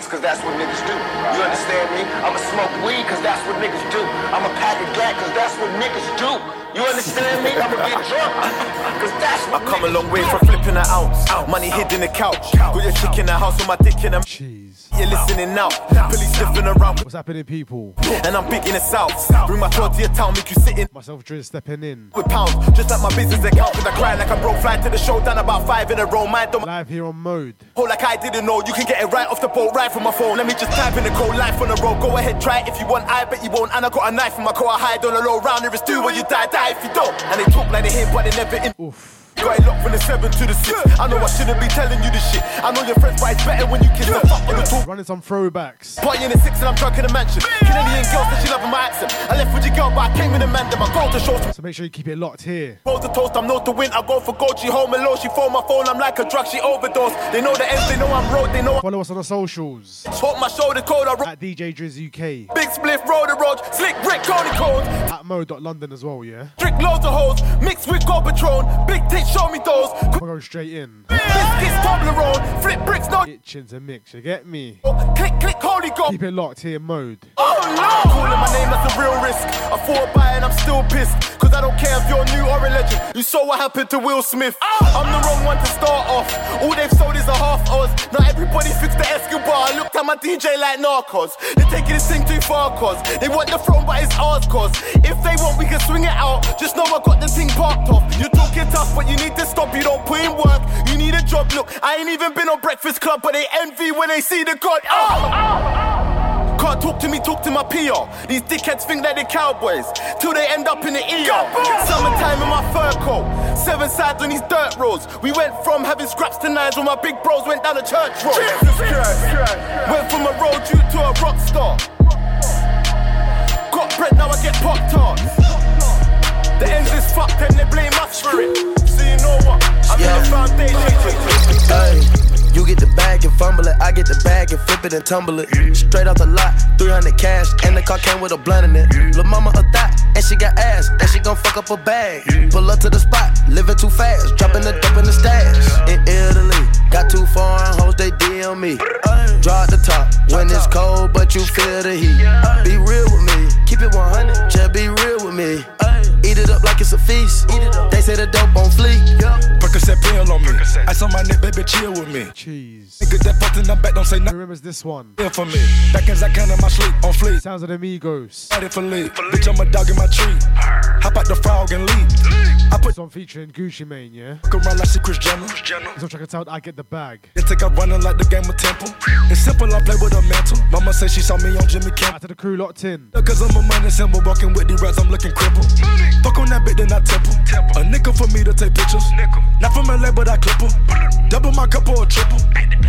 bands, cause that's what niggas do. You understand me? I'ma smoke weed, cause that's what niggas do. I'ma pack a gat, cause that's what niggas do. You understand me? I'ma get drunk, cause that's what I come a long way do. from flipping an ounce. Money hid in the couch. Got your chick in the house with my dick in the. You're listening now. Police sniffing around. What's happening, people? And I'm big in the south. Bring my throat to your town, make you sit in Myself, Driz, stepping in. with pounds. Just like my business account. Cause I cry like I broke fly to the show. Done about five in a row. Mind don't Live here on Mode. hold like I didn't know. You can get it right off the boat, right from my phone. Let me just type in the code life on the road. Go ahead, try it if you want. I bet you won't. And I got a knife in my car. I hide on the low round. If it's do what you die, die if you don't. And they talk like they hit, but they never in. Oof. Got it locked from the seven to the six. I know I shouldn't be telling you this shit. I know your friends, but it's better when you kiss the fuck on the talk. Running some throwbacks. Party in the six and I'm drunk in the mansion. Canadian girl said she loving my accent. I left with your girl, but I came in the man. Then my goal to show So make sure you keep it locked here. Roll the toast, I'm known to win. I go for gold, she home alone. She phone my phone, I'm like a drug, she overdose. They know the ends, they know I'm road, they know I Follow us on the socials talk my shoulder code. I at DJ Driz UK. big spliff, roll the road, slick brick, Cody codes. At mode.london as well, yeah? Drink loads of hoes, mixed with gold patron. Big tits, show me those. We'll going straight in. Biscuits, Toblerone, flip bricks, no. Itching to mix, you get me? Click, click, holy god. Keep it locked here, Mode. Oh no! Calling my name, that's a real risk. I thought it and I'm still pissed. Cause I don't care if you're new or a legend. You saw what happened to Will Smith. I'm the wrong one to start off. All they've sold is a half Oz. Not everybody fixed the Escobar. I looked at my DJ like Narcos. They're taking this thing too far, cause they want the throne, but it's ours, cause if they want, we can swing it out. Just know I got the thing parked off. You're talking tough, but you need to stop. You don't put in work. You need a job. Look, I ain't even been on Breakfast Club, but they envy when they see the God. Oh! Can't talk to me, talk to my PR. These dickheads think they're cowboys till they end up in the ER. Summertime in my fur coat, seven sides on these dirt roads. We went from having scraps to nines when my big bros went down the church road. Went from a road dude to a rock star. Got bread, now I get pop tarts. The ends is fucked and they blame us for it. So you know what? I'm in the foundation. Hey, you get the bag and fumble it. I get the bag and flip it and tumble it. Straight off the lot, 300 cash, and the car came with a blunt in it. Lil' mama a thot, and she got ass, and she gon' fuck up a bag. Pull up to the spot, living too fast, dropping the dope in the stash. In Italy, got two foreign hoes, they DM me. Drop the top when it's cold, but you feel the heat. Be real with me, keep it 100, just be real with me. Eat it up like it's a feast. They say the dope on fleek. Percocet pill on me. Ice on my neck, baby, chill with me. Cheese. Nigga that fucked in the back, don't say Who nothing remembers this one? for me. Back as I can in my sleep, on fleek. Sounds of the Migos. Ready for lead. Bitch, I'm a dog in my tree. Hop out the frog and leap. I put This one featuring Gucci Mane, yeah? fuck around like she Kris Jenner. This one track it's out, I Get the Bag. Then take out running like the game of Temple. It's simple, I play with a mantle. Mama say she saw me on Jimmy Kimmel. Out to the crew locked in. Cause I'm a money symbol, walking with the rats, I'm looking crippled. Fuck on that bit, then I temple. A nickel for me to take pictures. Not from LA, but I clip 'em. Double my cup or a triple.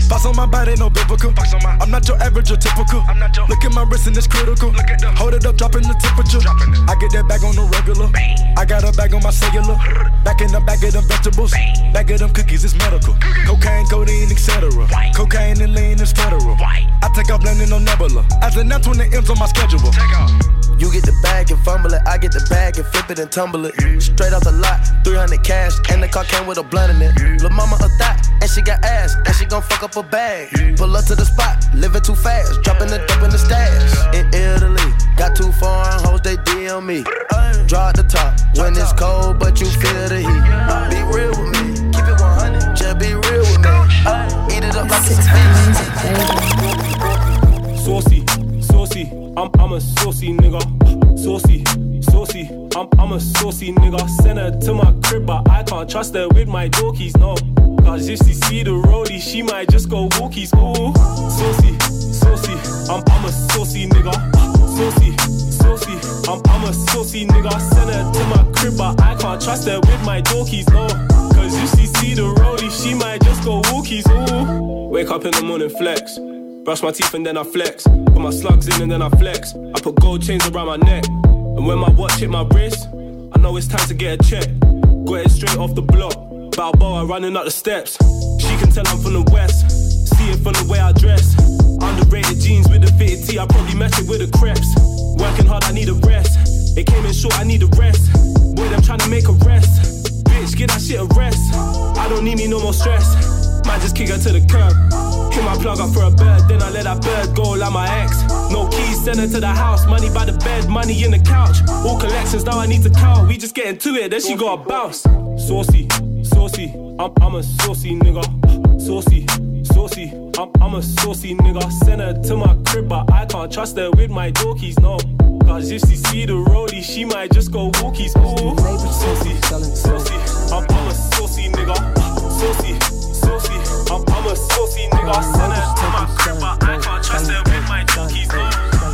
Box on my body, no biblical. I'm not your average or typical. Look at my wrist and it's critical. Hold it up, dropping the temperature. I get that bag on the regular. I got a bag on my cellular. Back in the bag of them vegetables. Bag of them cookies, it's medical. Cocaine, codeine, etc. Cocaine and lean is federal. I take off landing on Nebula. As an that's when the M's on my schedule. You get the bag and fumble it. I get the bag and flip it and tumble it. Straight off the lot, 300 cash, and the car came with a blunt in it. Lil' mama a thot, and she got ass, and she gon' fuck up a bag. Pull up to the spot, living too fast, dropping the dope in the stash. In Italy, got two foreign hoes, they DM me. Draw the top when it's cold, but you feel the heat. Be real with me, keep it 100, just be real with me. Eat it up like it's a. Saucy, I'm, I'm a saucy nigga. Saucy, saucy, I'm, I'm a saucy nigga. Send her to my crib, but I can't trust her with my dorkies, no. Cause if she see the rollie, she might just go walkies. Ooh, saucy, saucy, I'm, I'm a saucy nigga. Saucy, saucy, I'm, I'm a saucy nigga. Send her to my crib, but I can't trust her with my dorkies, no. Cause if she see the rollie, she might just go walkies. Ooh, wake up in the morning, flex. Brush my teeth and then I flex. Put my slugs in and then I flex. I put gold chains around my neck. And when my watch hit my wrist, I know it's time to get a check. Got it straight off the block. Balboa running up the steps. She can tell I'm from the west. See it from the way I dress. Underrated jeans with a fitted tee. I probably match it with the crepes. Working hard, I need a rest. It came in short, I need a rest. Boy, them trying to make a rest. Bitch, get that shit a rest. I don't need me no more stress. Might just kick her to the curb. Hit my plug up for a bird, then I let that bird by my ex. No keys, send her to the house. Money by the bed, money in the couch. All collections, now I need to count. We just getting to it, then she got a bounce. Saucy, saucy. I'm, I'm a saucy nigga. Saucy, saucy. I'm, I'm a saucy nigga. Send her to my crib, but I can't trust her with my dorkies, no. Cause if she see the rollie, she might just go walkies. Ooh, saucy, saucy. I'm, I'm a saucy nigga. Saucy, saucy. I'm, I'm a saucy nigga. Send her to my crib, but I can't trust her with my dorkies. No.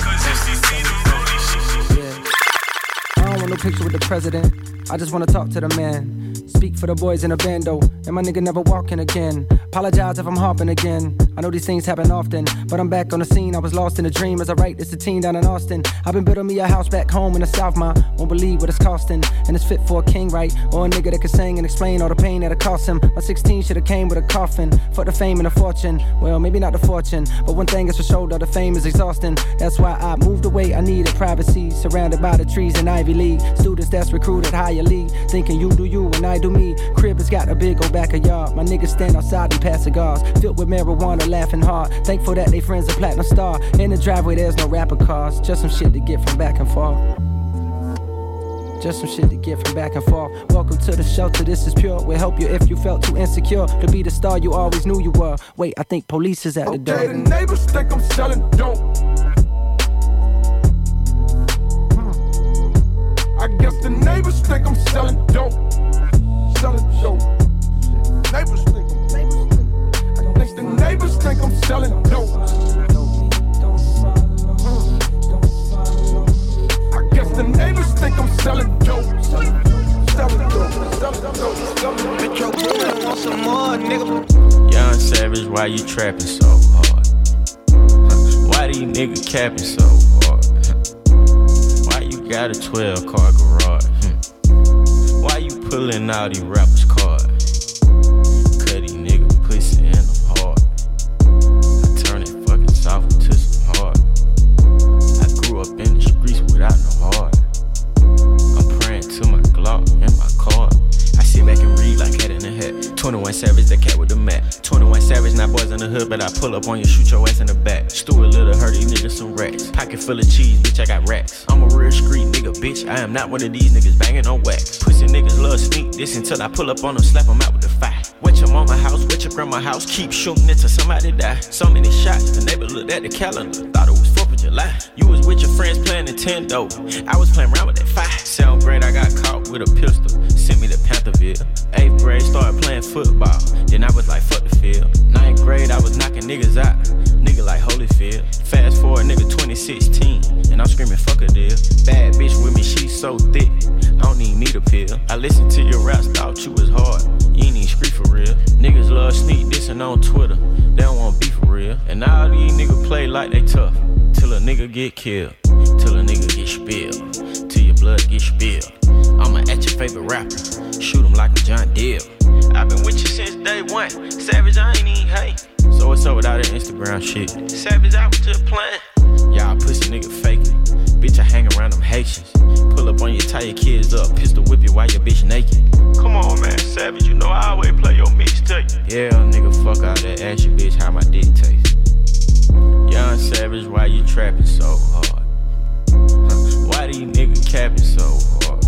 Cause if she see the rollie, she, she, I don't want no picture with the president. I just wanna talk to the man. Speak for the boys in the bando, and my nigga never walking again. Apologize if I'm harping again. I know these things happen often, but I'm back on the scene. I was lost in a dream as I write this a teen down in Austin. I've been building me a house back home in the South, ma. Won't believe what it's costing, and it's fit for a king, right? Or a nigga that can sing and explain all the pain that it cost him. My 16 should've came with a coffin. For the fame and the fortune. Well, maybe not the fortune, but one thing is for sure that the fame is exhausting. That's why I moved away. I needed privacy, surrounded by the trees in Ivy League. Students that's recruited higher league, thinking you do you and I do me. Crib has got a big old back of yard. My niggas stand outside and pass cigars, filled with marijuana, laughing hard. Thankful that they friends a platinum star. In the driveway, there's no rapper cars, just some shit to get from back and forth. Just some shit to get from back and forth. Welcome to the shelter, this is pure. We'll help you if you felt too insecure to be the star you always knew you were. Wait, I think police is at the door. Okay, the neighbors think I'm selling dope. Guess the neighbors think I'm selling dope. Selling dope. Neighbors think I'm. I guess the neighbors think I'm selling dope. I guess the neighbors think I'm selling dope. Selling dope. Selling dope. Selling dope. Metro want some more, nigga. Young Savage, why you trapping so hard? Huh, Why these niggas capping so hard? Why you got a 12 car garage? Pulling out these rappers' cards? Cut these nigga pussy in them hard. I turn it fucking soft to some hard. I grew up in the streets without no heart. I'm praying to my Glock and my car. I sit back and read like head in the head. 21 Savage, the cat with the mat. 21 Savage, not boys in the hood, but I pull up on you, shoot your ass in the back. Stuart Little, hurt these niggas some racks. Pocket full of cheese, bitch, I got racks. I'm a real street bitch. I am not one of these niggas banging on wax. Pussy niggas love sneak this until I pull up on them, slap them out with the fire. Wet your mama house, wet your grandma house, keep shooting until somebody die. So many shots, the neighbor looked at the calendar, thought it was 4th of July. You was with your friends playing Nintendo. I was playing around with that fire. Seventh grade, I got caught with a pistol. Sent me to Pantherville. Eighth grade, started playing football. Then I was like, fuck the field. Ninth grade, I was knocking niggas out. Nigga like Holyfield. Fast forward, nigga 2016. And I'm screaming, fuck a deal. Bad bitch with me, she so thick. I don't even need a pill. I listened to your raps, thought you was hard. You ain't even street for real. Niggas love sneak dissing on Twitter. They don't want beef for real. And all these niggas play like they tough. Till a nigga get killed. Till a nigga get spilled. Till your blood. I'ma at your favorite rapper. Shoot him like a John Deere. I've been with you since day one. Savage, I ain't even hate. So what's up with all that Instagram shit? Savage, I was just playing. Y'all pussy nigga faking. Bitch, I hang around them Haitians. Pull up on you, tie your kids up, pistol whip you while your bitch naked. Come on, man, Savage, you know I always play your mixtape. Yeah, nigga, fuck all that. Ask your bitch how my dick taste. Young Savage, why you trapping so hard? Huh, These niggas capping so hard?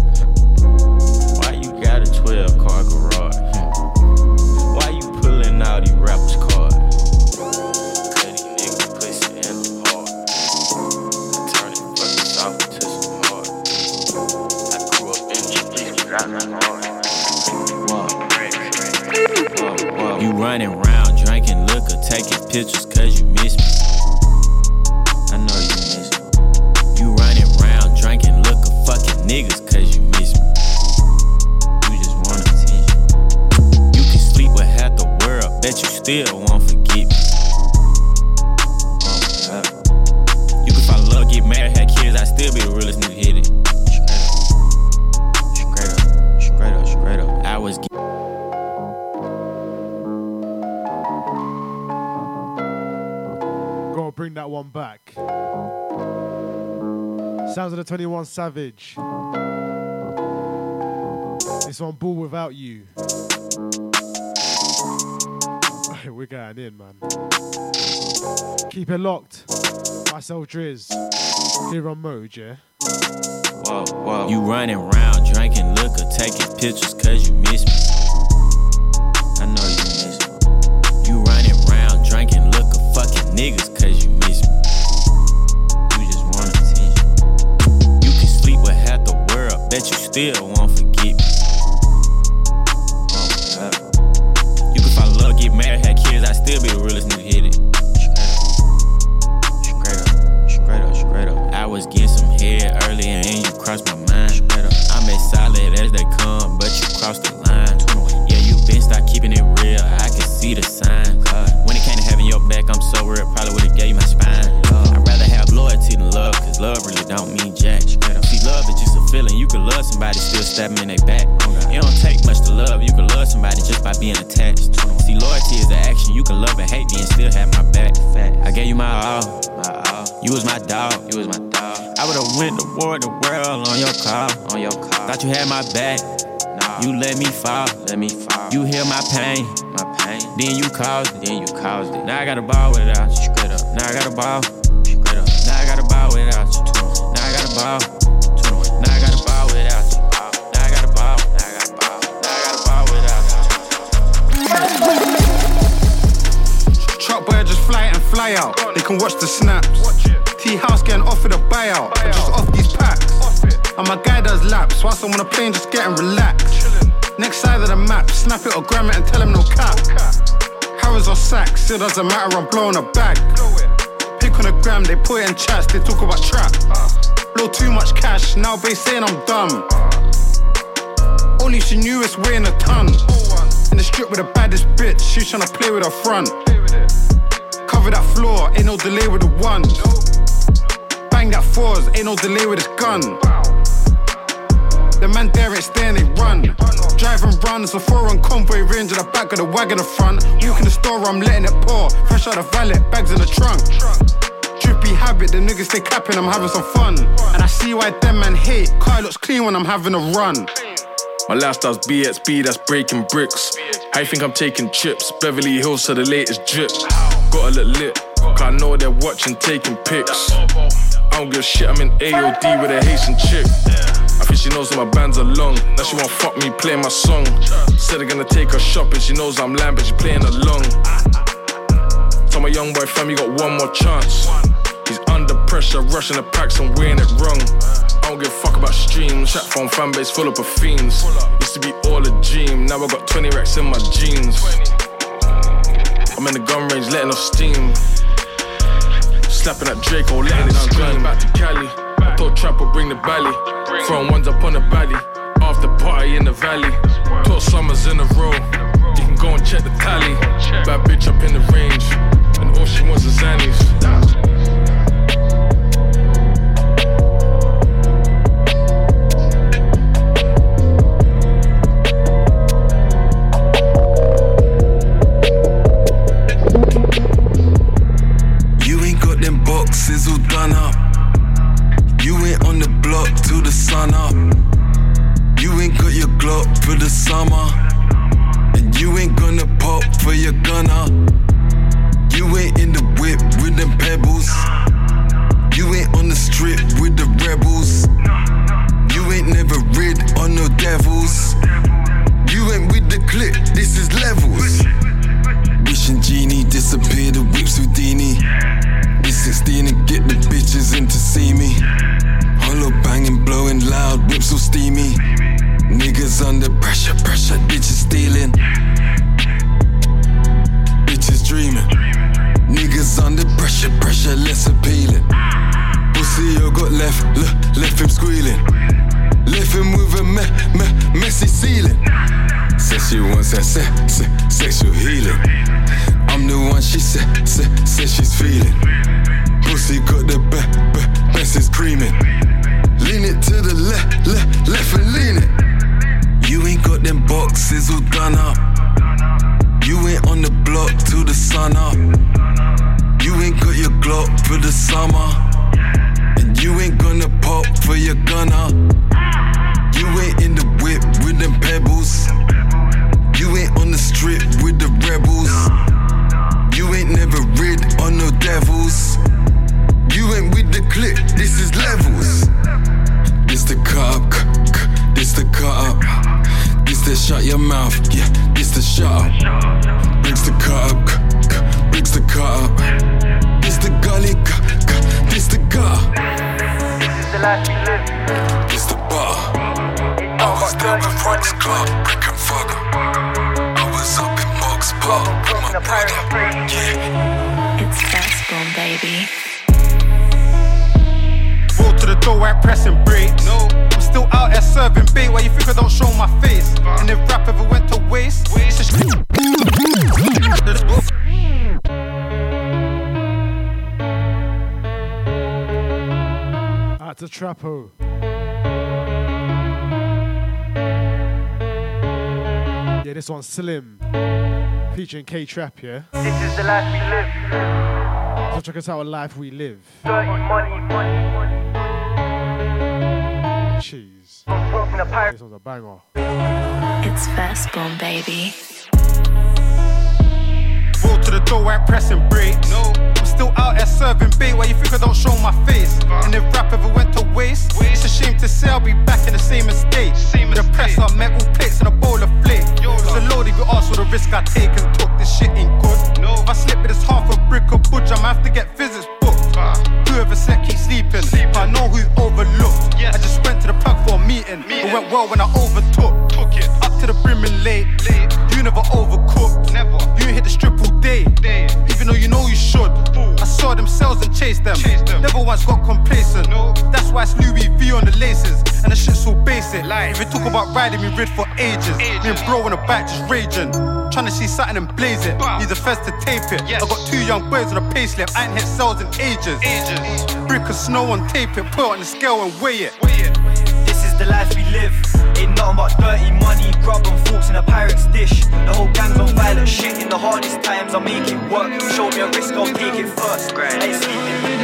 Why you got a 12 car garage? Why you pulling out these rappers' whoa. You running around drinking liquor, taking pictures cause you miss me. Niggas cause you miss me. You just want attention. You can sleep with half the world, bet you still won't forget me. You can fall in love, get married, have kids, I still be the realest nigga hit it. Straight up, straight up, straight up. I was Gotta bring that one back. Sounds of the 21 Savage. It's on Ball Without You. We're going in, man. Keep it locked. Myself Driz. Here on Mode, yeah? Whoa, whoa. You running around drinking liquor, taking pictures cause you miss me. Still won't forget me. You can in love, get married, have kids, I still be the realest nigga would've went to war the world on your car. On your car. Thought you had my back. Nah. You let me fall. Let me fall. You heal my pain. My pain. Then you caused it. Then you caused it. Now I got a ball without you. Straight up. Now I got a ball. Straight up. Now I got a ball without you. Now I got a ball. Now I got a ball without you. Now I got a ball. Now I got a ball. Now I got a ball without you. Truck boy, I just fly it and fly out. They can watch the snaps. T House getting offered a buyout. I'm just off these packs. And my guy does laps. Whilst I'm on a plane, just getting relaxed. Next side of the map, snap it or gram it and tell him no cap. Harrods or Saks, it doesn't matter, I'm blowing a bag. Pick on a gram, they put it in chats, they talk about trap. Blow too much cash, now they saying I'm dumb. Only she knew it's weighing a ton. In the strip with the baddest bitch, she's she tryna play with her front. Cover that floor, ain't no delay with the ones. Bang that fours, ain't no delay with his gun. The man there ain't staying, they run. Driving round, it's a foreign convoy range at the back of the wagon the front. Walk in the store, I'm letting it pour. Fresh out the valet, bags in the trunk. Drippy habit, the niggas stay capping, I'm having some fun. And I see why them man hate. Car looks clean when I'm having a run. My last lifestyle's BXB, that's breaking bricks. How you think I'm taking trips? Beverly Hills to the latest drip. Gotta look lit, cause I know they're watching, taking pics. I don't give a shit, I'm in AOD with a Haitian chick. I think she knows that my bands are long. Now she wanna fuck me playing my song. Said they're gonna take her shopping, she knows I'm but she playing along. Tell my young boy fam, you got one more chance. He's under pressure, rushing the packs and weighing it wrong. I don't give a fuck about streams. Chat phone fan base full up of fiends. Used to be all a dream, now I got 20 racks in my jeans. I'm in the gun range, letting off steam. Slapping at Draco, letting it scream. Back to Cali, told Trapper bring the belly. Throwing ones up on the belly. After party in the valley. Two summers in a row. You can go and check the tally. Bad bitch up in the range, and all she wants is Zannies. Till the sun up. You ain't got your Glock for the summer. And you ain't gonna pop for your gunner. You ain't in the whip with them pebbles. You ain't on the strip with the rebels. You ain't never rid on no devils. You ain't with the clip, this is levels. Wishing Genie disappeared, the whips Houdini. This 16 and get the bitches in to see me. Niggas under pressure, pressure, bitches stealing. Bitches dreaming. Niggas under pressure, pressure, less appealing. Pussy, you got left, le- left him squealing. Left him with a me, me, messy ceiling. Says she wants that se- se- sexual healing. I'm the one she said, said she's feeling. Pussy got the be, be, best is creaming. Lean it to the left, left, left and lean it. You ain't got them boxes all done up. You ain't on the block till the sun up. You ain't got your Glock for the summer. And you ain't gonna pop for your gunner. You ain't in the whip with them pebbles. You ain't on the strip with the rebels. You ain't never rid on no devils. You ain't with the clip, this is levels. It's the cop shut your mouth. Yeah, this the shut up. Bricks the cut up. Bricks the cut up. This the gully. This the gutter. This is the life we live. This the bar. I was there before this club. Brick and fucker. I was up in Mox Park with my brother. Yeah. It's Fastbone, baby. Roll to the door, ain't pressing brakes. No. I'm still out there serving bait. Why you think I don't show my face? And if rap ever went to waste, it's a sh- Out Trapo. Yeah, this one's Slim. Featuring K Trap, yeah? This is the life we live. So check us out on Life We Live. Dirty money, money, money. This one's a banger. It's Fastbone, baby. Roll to the door, I ain't pressing brakes. No. I'm still out there serving bait. Why you think I don't show my face? And if rap ever went to waste, it's a shame to say I'll be back in the same estate. Same the press up metal plates and a bowl of flake. It's a load if you ask for the risk I take and took. This shit ain't good. No. If I slip with this half a brick of butch, I'ma have to get physics booked. Whoever slept keep sleeping. I know who's overlooked. I just went to the plug for a meeting. It went well when I overtook. Took it up to the brim brimming late. You never overcooked. Never. You hit the strip all day. Even though you know you should. I saw them cells and chased them. Never once got complacent. That's why it's Louis V on the laces. And the shit's so basic. If you talk about riding me rid for ages. Me and bro on the back just raging. Trying to see something and blaze it. Need the feds to tape it. I got two young boys on a payslip. I ain't hit cells in ages. Brick of snow and tape it. Put it on the scale and weigh it. The life we live. Ain't nothing but dirty money, grub and forks in a pirate's dish. The whole gang's on violent shit. In the hardest times, I make it work. Show me a risk, I'll take it first. Ain't sleeping.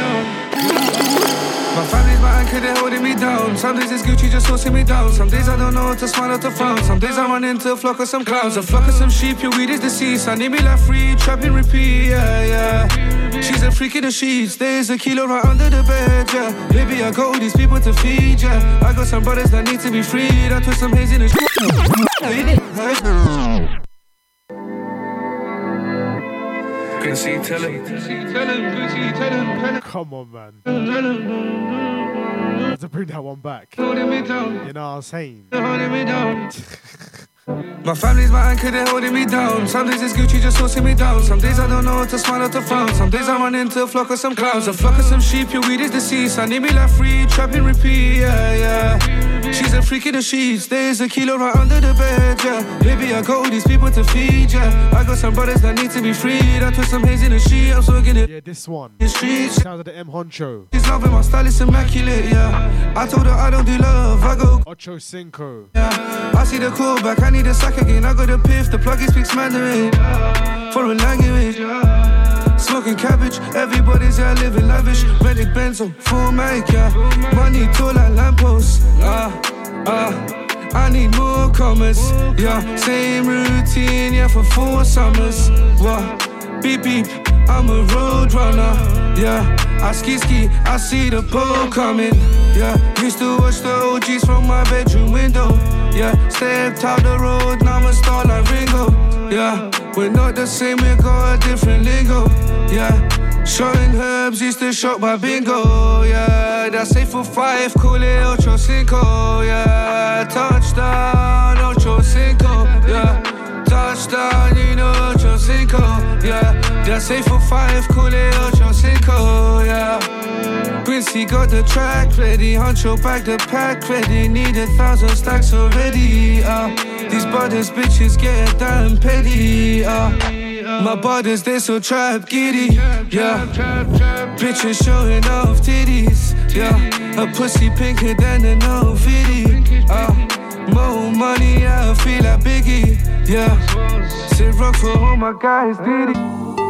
My family's my anchor, they're holding me down. Some days it's Gucci just forcing me down. Some days I don't know what to smile or to frown. Some days I run into a flock of some clowns. A flock of some sheep, your weed is deceased. I need me like free, trapping repeat, yeah, yeah. She's a freak in the sheets. There's a kilo right under the bed, yeah. Baby, I got all these people to feed, yeah. I got some brothers that need to be freed. I took some haze in the Quincy. Come on, man. I have to bring that one back. You know what I'm saying? My family's my anchor, they're holding me down. Some days it's Gucci just forcing me down. Some days I don't know what to smile or to frown. Some days I run into a flock of some clowns. A flock of some sheep, your weed is deceased. I need me like free, trapping repeat, yeah, yeah. She's a freak in the sheets. There's a kilo right under the bed, yeah. Baby, I got all these people to feed, yeah. I got some brothers that need to be freed. I took some haze in the sheet, I'm soaking it. Yeah, this one. In streets. Sounds of the M Huncho. She's loving my style, it's immaculate, yeah. I told her I don't do love, I go. Ocho Cinco. I see the callback, I need a sack again. I got a piff, the plug is speaks Mandarin. Foreign language. Smoking cabbage, everybody's yeah living lavish. Rented Benzo, full mic, yeah. Money tall like lampposts. Ah, ah. I need more commas, yeah. Same routine, yeah, for four summers. What? Beep beep, I'm a road runner, yeah. I ski ski, I see the pole coming, yeah. Used to watch the OGs from my bedroom window, yeah. Stepped out the road, now I'm a star like Ringo, yeah. We're not the same, we got a different lingo, yeah. Showing herbs used to shot by bingo, yeah. That's eight for five, call it Ocho Cinco, yeah. Touchdown, Ocho Cinco, yeah. Touchdown, you know Ocho Cinco, yeah. That's eight for five, call it Yeah. Quincy got the track ready, Huncho back the pack ready. Need a thousand stacks already, uh. These brothers bitches get damn petty, uh. My brothers, they so trap giddy, yeah. Bitches showing off titties, yeah. A pussy pinker than an old fitty, uh. More money, I feel like Biggie, yeah. Sit rock for all my guys. Big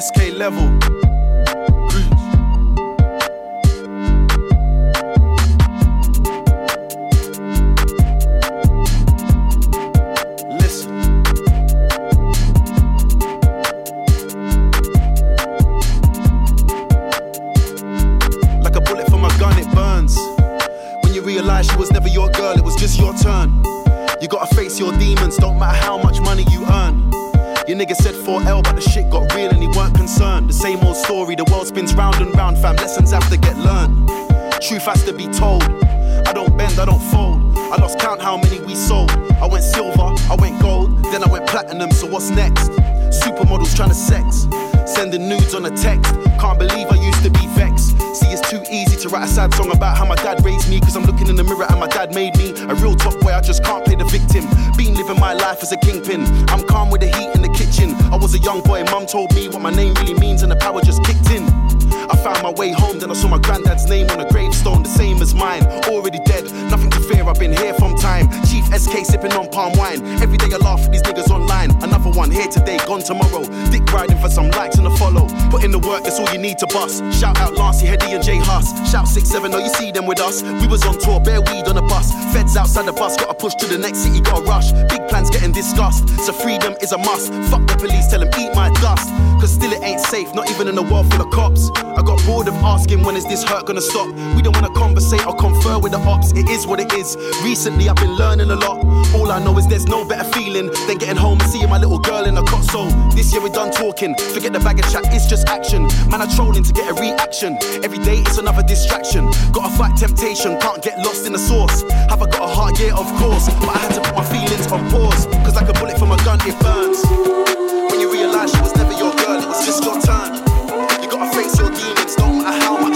SK level. Nigga said 4L, but the shit got real and he weren't concerned. The same old story, the world spins round and round, fam. Lessons have to get learned. Truth has to be told. I don't bend, I don't fold. I lost count how many we sold. I went silver, I went gold, then I went platinum, so what's next? Supermodels trying to sex. Sending nudes on a text. Can't believe I used to be vexed. See, it's too easy to write a sad song about how my dad raised me. Cause I'm looking in the mirror and my dad made me a real top boy. I just can't play the victim. Been living my life as a kingpin. I'm calm with the heat in the kitchen. I was a young boy, mum told me what my name really means, and the power just kicked in. I found my way home, then I saw my granddad's name on a gravestone, the same as mine. Already dead, nothing to fear, I've been here from time. Chief SK sipping on palm wine. Every day I laugh at these niggas online. Another one here today, gone tomorrow. Dick riding for some likes and a follow. Put in the work, that's all you need to bust. Shout out Lancy, Heady, and Jay Huss. Shout 6-7, oh, you see them with us. We was on tour, bare weed on a bus. Feds outside the bus, gotta push to the next city, gotta rush. Big plans getting discussed, so freedom is a must. Fuck the police, tell them eat my dust. Cause still it ain't safe, not even in a world full of cops. I got bored of asking when is this hurt gonna stop. We don't wanna conversate or confer with the ops. It is what it is. Recently I've been learning a lot. All I know is there's no better feeling than getting home and seeing my little girl in a cot. So this year we're done talking. Forget the bag of chat, it's just action. Man, I'm trolling to get a reaction. Every day it's another distraction. Gotta fight temptation, can't get lost in the source. Have I got a heart? Yeah, of course. But I had to put my feelings on pause. Cause like a bullet from a gun, it burns. When you realize she was never your girl, it was just your turn. Gotta face your demons, don't matter how much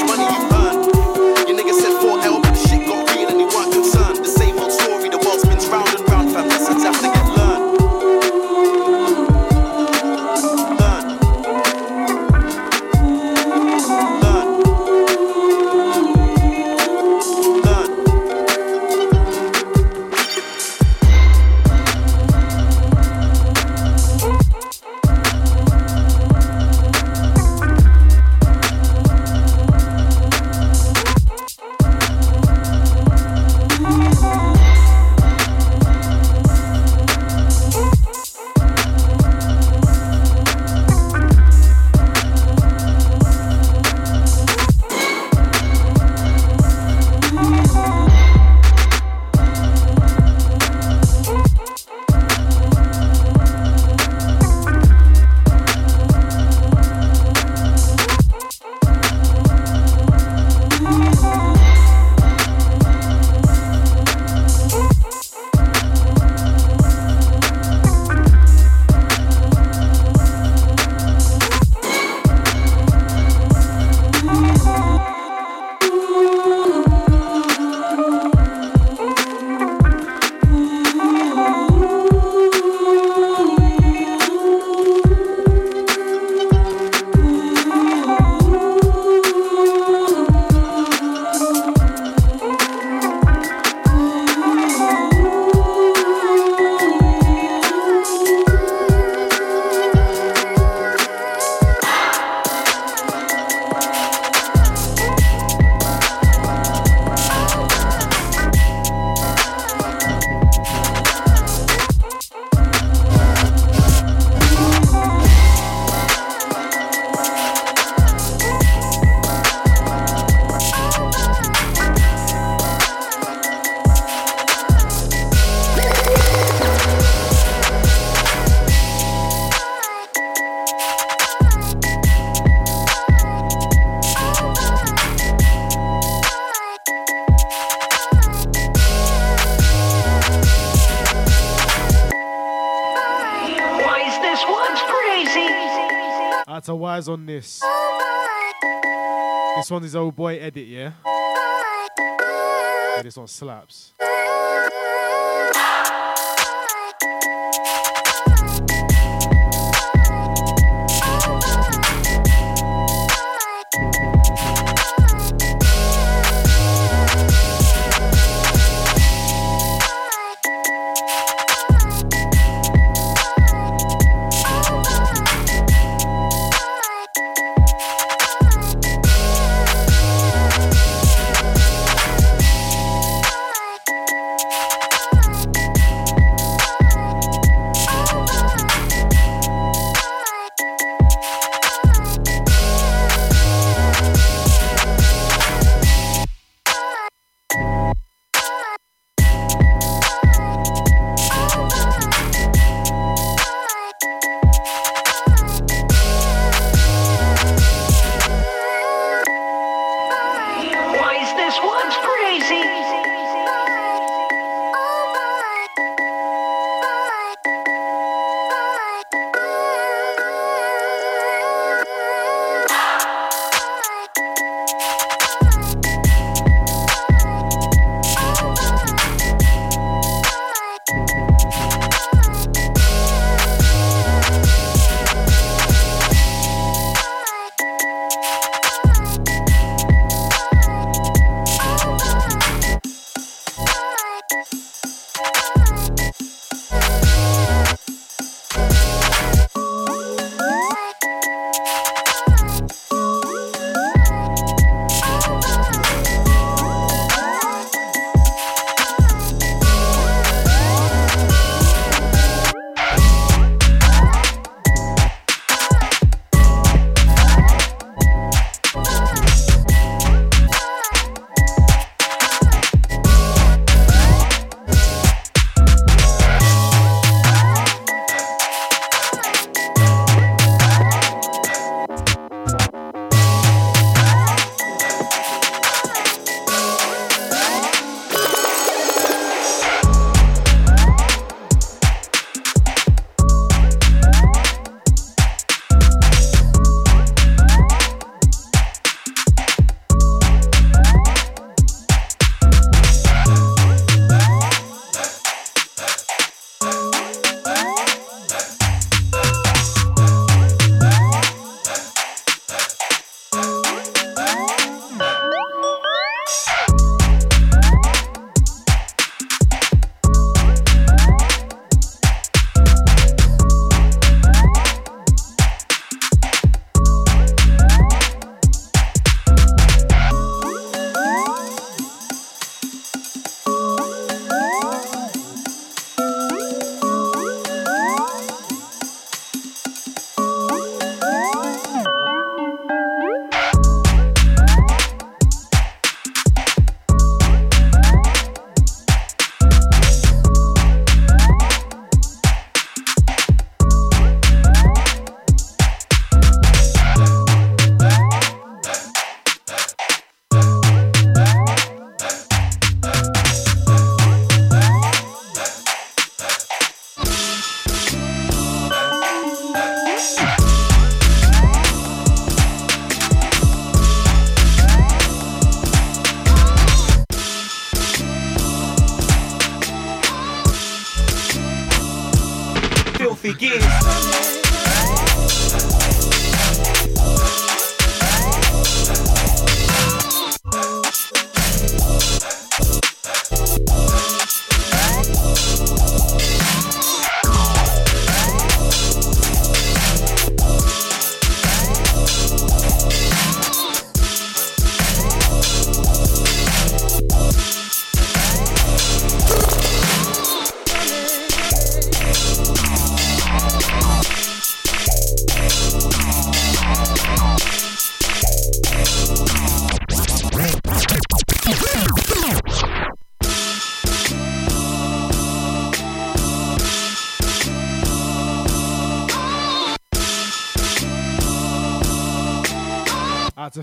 Out to Wise on this. This one is old boy edit, yeah? yeah this one slaps.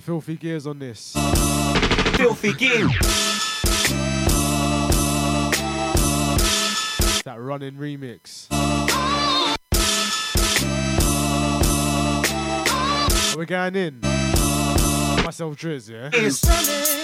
To Filthy Gears on this. Filthy Gears. That running remix. We're going in. Myself Driz, yeah? Iceberg,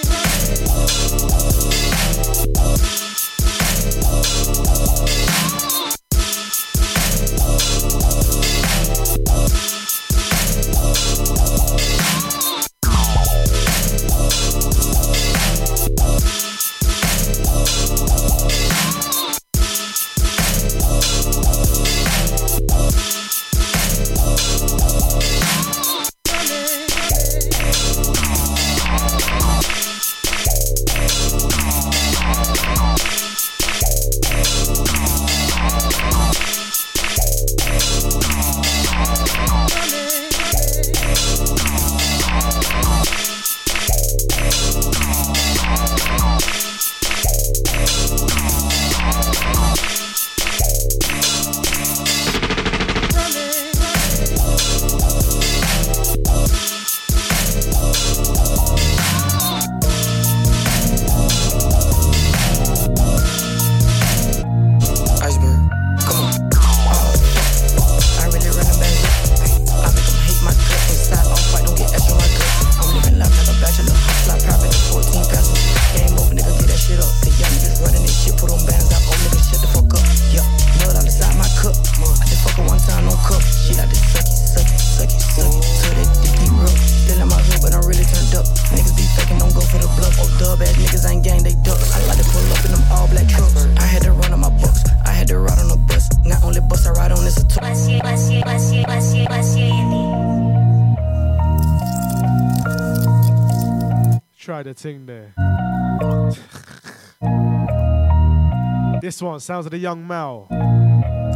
this one sounds of the young Mal.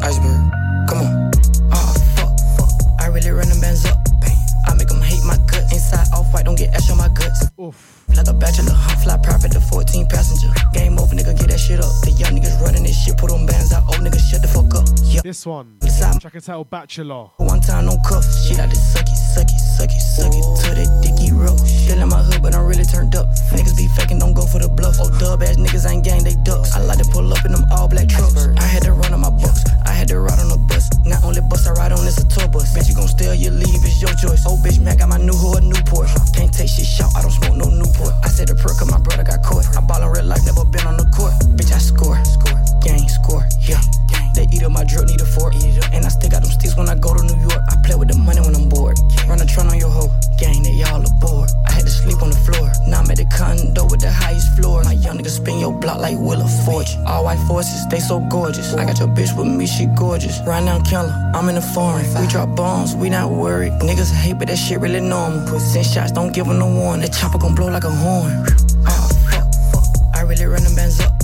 Iceberg, come on. Oh, fuck, fuck. I really run them bands up. Bang. I make 'em hate my gut. Inside off white, don't get ash on my guts. Oof. Like a bachelor, fly private to 14 passenger. Game over, nigga, get that shit up. The young niggas running this shit, put them bands out. Old niggas shut the fuck up. Yeah. This one. Track and title Bachelor. one time, no cuff. Shit, I just suck it, suck it, suck it, suck it. To that dicky roll. Still in my hood, but I'm really turned up. Niggas be faking, don't go for the bluff. Oh, dub ass niggas ain't gang, they ducks. I like to pull up in them all black trucks. I had to run on my bucks. I had to ride on a bus. Not only bus I ride on, it's a tour bus. Bitch, you gon' steal, you leave, it's your choice. Oh, bitch, man, got my new hood, Newport. Can't take shit shout, I don't smoke no Newport. I said the perk, 'cause my brother got caught. I ball in real life, never been on the court. Bitch, I score, score, gang, score, yeah. They eat up my drip, need a fork. And I still got them sticks when I go to New York. I play with the money when I'm bored. Run a trun on your hoe, gang, they all aboard. I had to sleep on the floor. Now I'm at the condo with the highest floor. My young niggas spin your block like Willa Forge. All white forces, they so gorgeous. I got your bitch with me, she gorgeous. Right now, killer, I'm in the foreign. We drop bombs, we not worried. Niggas hate, but that shit really normal. Put send shots, don't give them no warning. The chopper gon' blow like a horn. Oh, fuck, fuck. I really run them bands up.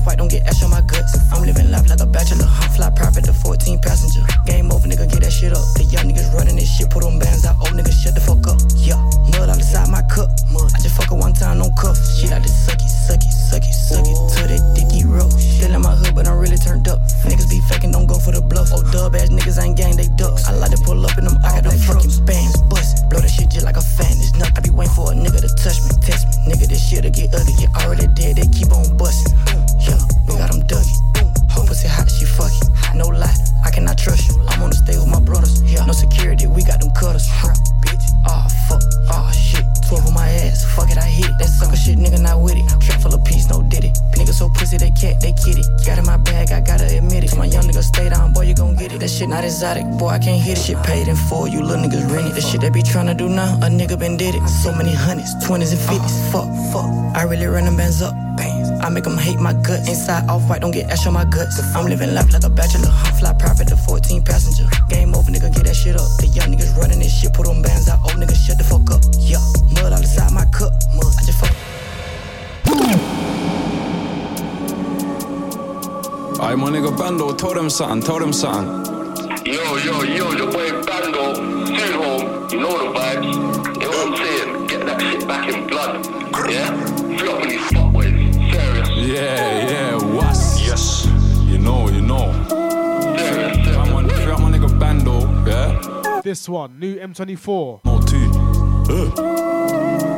Off white, don't get ash on my guts. I'm living life like a bachelor. Hot fly private to 14 passenger. Game over, nigga, get that shit up. The young niggas running this shit, put them bands out. Old niggas shut the fuck up. Yeah, mud all inside my cup. I just fuck her one time, no cuff. Shit, I just suck it, suck it, suck it, suck it. To that dicky roll. Still in my hood, but I'm really turned up. Niggas be faking, don't go for the bluff. Oh, dub ass niggas ain't gang, they ducks. I like to pull up in them I got black fucking bands, bust. Blow that shit just like a fan. It's nothing. I be waiting for a nigga to touch me, test me. Nigga, this shit'll get ugly. You already dead, they keep on busting. Yeah, we got them duggy. Hope pussy hot, she fucking. No lie, I cannot trust you. I'm on the stay with my brothers. Yeah, no security, we got them cutters. Bitch. Ah, fuck. Ah, shit. 12 on my ass. Fuck it, I hit it. That sucker shit, nigga, not with it. Trap full of peace, no did it. Nigga so pussy, they cat, they kitty. Got in my bag, I gotta admit it. My young nigga stay down, boy, you gon' get it. That shit not exotic, boy, I can't hit it. Shit paid in full, you little niggas rent it. The shit they be tryna do now, a nigga been did it. So many hundreds, twenties, and fifties. Uh-huh. Fuck, fuck. I really run them bands up. I make them hate my guts. Inside off white, don't get ash on my guts. I'm living life like a bachelor. Fly private to 14 passenger. Game over, nigga, get that shit up. The young niggas running this shit, put them bands out. Old niggas shut the fuck up. Yeah, mud all inside my cup. Mud, I just fuck. Aye, my nigga Bando, tell them something, tell them something. Yo, yo, yo, your boy Bando, stay home, you know the vibes. You know what I'm saying? Get that shit back in blood. Yeah? Flop these fuckboys. Serious. Yeah, yeah, what's Yes. You know, you know. Come on, free up my nigga Bando, yeah? This one, new M24. No, two.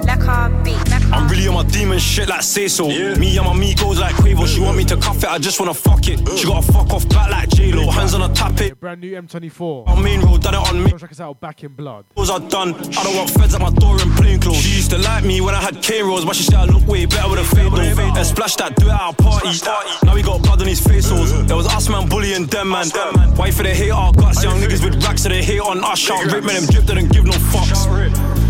La car beat. I'm really on my demon shit like say so. Me and my me goes like Quavo. She want me to cuff it, I just wanna fuck it. She gotta fuck off back like J-Lo. Hands on her tap it. Brand new M24. On main road, done it on me. Check us out, Back in Blood. Those are done. I don't want feds at my door in plain clothes. She used to like me when I had cane rolls, but she said I look way better with a fade though. And splash that, do it at our party. Now we got blood on his face holes. There was us man bullying them man. Why for they hate our guts? Young niggas with racks, so they hate on us. Shout rip man, them drip, they don't give no fucks.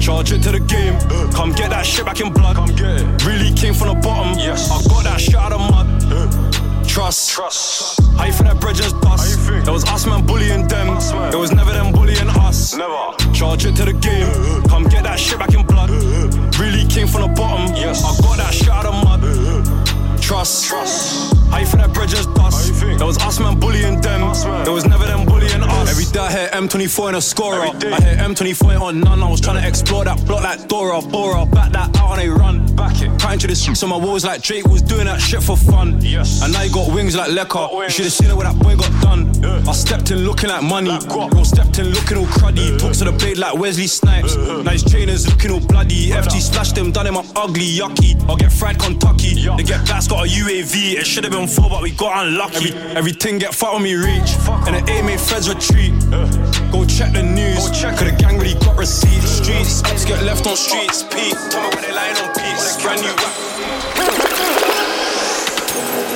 Charge it to the game. Come get that shit back in blood. Come get it. Really came from the bottom. Yes. I got that shit out of mud. Uh, trust. Trust. How you feel that bread just dust? It was us man bullying them. It was never them bullying us. Never. Charge it to the game. Come get that shit back in blood. Really came from the bottom. Yes. I got that shit out of mud. Trust. Trust. How you feel that bread just dust? It was us man bullying them. It was never them bullying us. Every day I hear M24 in a scorer. I hear M24 on none. I was trying to explore that block like Dora, Bora. Back that out and they run. Back it. Crying to this so my walls like Drake was doing that shit for fun. Yes. And now you got wings like Lekka. You should have seen it when that boy got done. Yeah. I stepped in looking like money. Bro stepped in looking all cruddy. Talks to the blade like Wesley Snipes. Now his trainers looking all bloody. FT splashed them, done him up ugly, yucky. I'll get fried Kentucky. They get gas, got a UAV. It should have been four, but we got unlucky. Every, everything get fucked when we reach. And the A made feds retreat. Go check the news. Cause the gang really got receipts. Streets, ups get left on streets. Pete, tell me where they lying on Pete's. Brand new.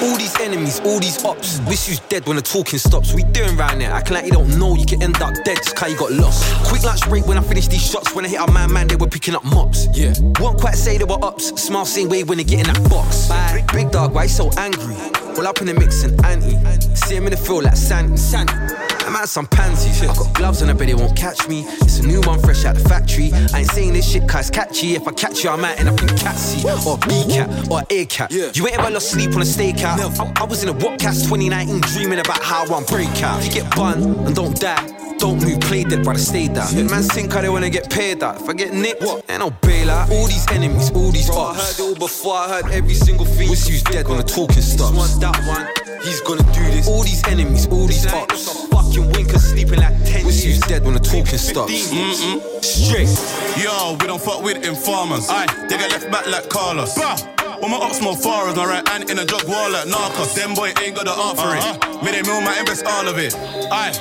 All these enemies, all these ops. Wish you's dead when the talking stops. We doing right now? Acting like you don't know, you can end up dead just cause you got lost. Quick lunch break when I finish these shots. When I hit our man, man, they were picking up mops. Yeah. Won't quite say they were ups. Smile same way when they get in that box. Bye. Big dog, why you so angry? All up in the mix and anti. See him in the field like Sandy. Sandy. I'm out some pansies. I got gloves on, I bet they won't catch me. It's a new one fresh out the factory. I ain't saying this shit cause it's catchy. If I catch you, I might end up in Catsy or B cat or A cat. You ain't ever lost sleep on a stakeout. I, I was in a Whatcast 2019 dreaming about how I'm break out. If you get bun and don't die. Don't move, play dead, brother, stay down. Man, think how they wanna get paid out. If I get nicked, what? Ain't no bailout. All these enemies, all these Bro, I heard it all before, I heard every single thing. Wish you's dead when the talking stops. This one, that one, he's gonna do this. All these enemies, all these ops. Fucking winkers sleeping like 10 Wish you's dead when the talking stops. Mm-mm. Straight. Yo, we don't fuck with informers. Aye, they get left back like Carlos. Bah! All my ops more far as my right hand in a jog wall like Narcos. Them boy ain't got the art for it. Uh-huh. Me they mill my invest all of it. Aye.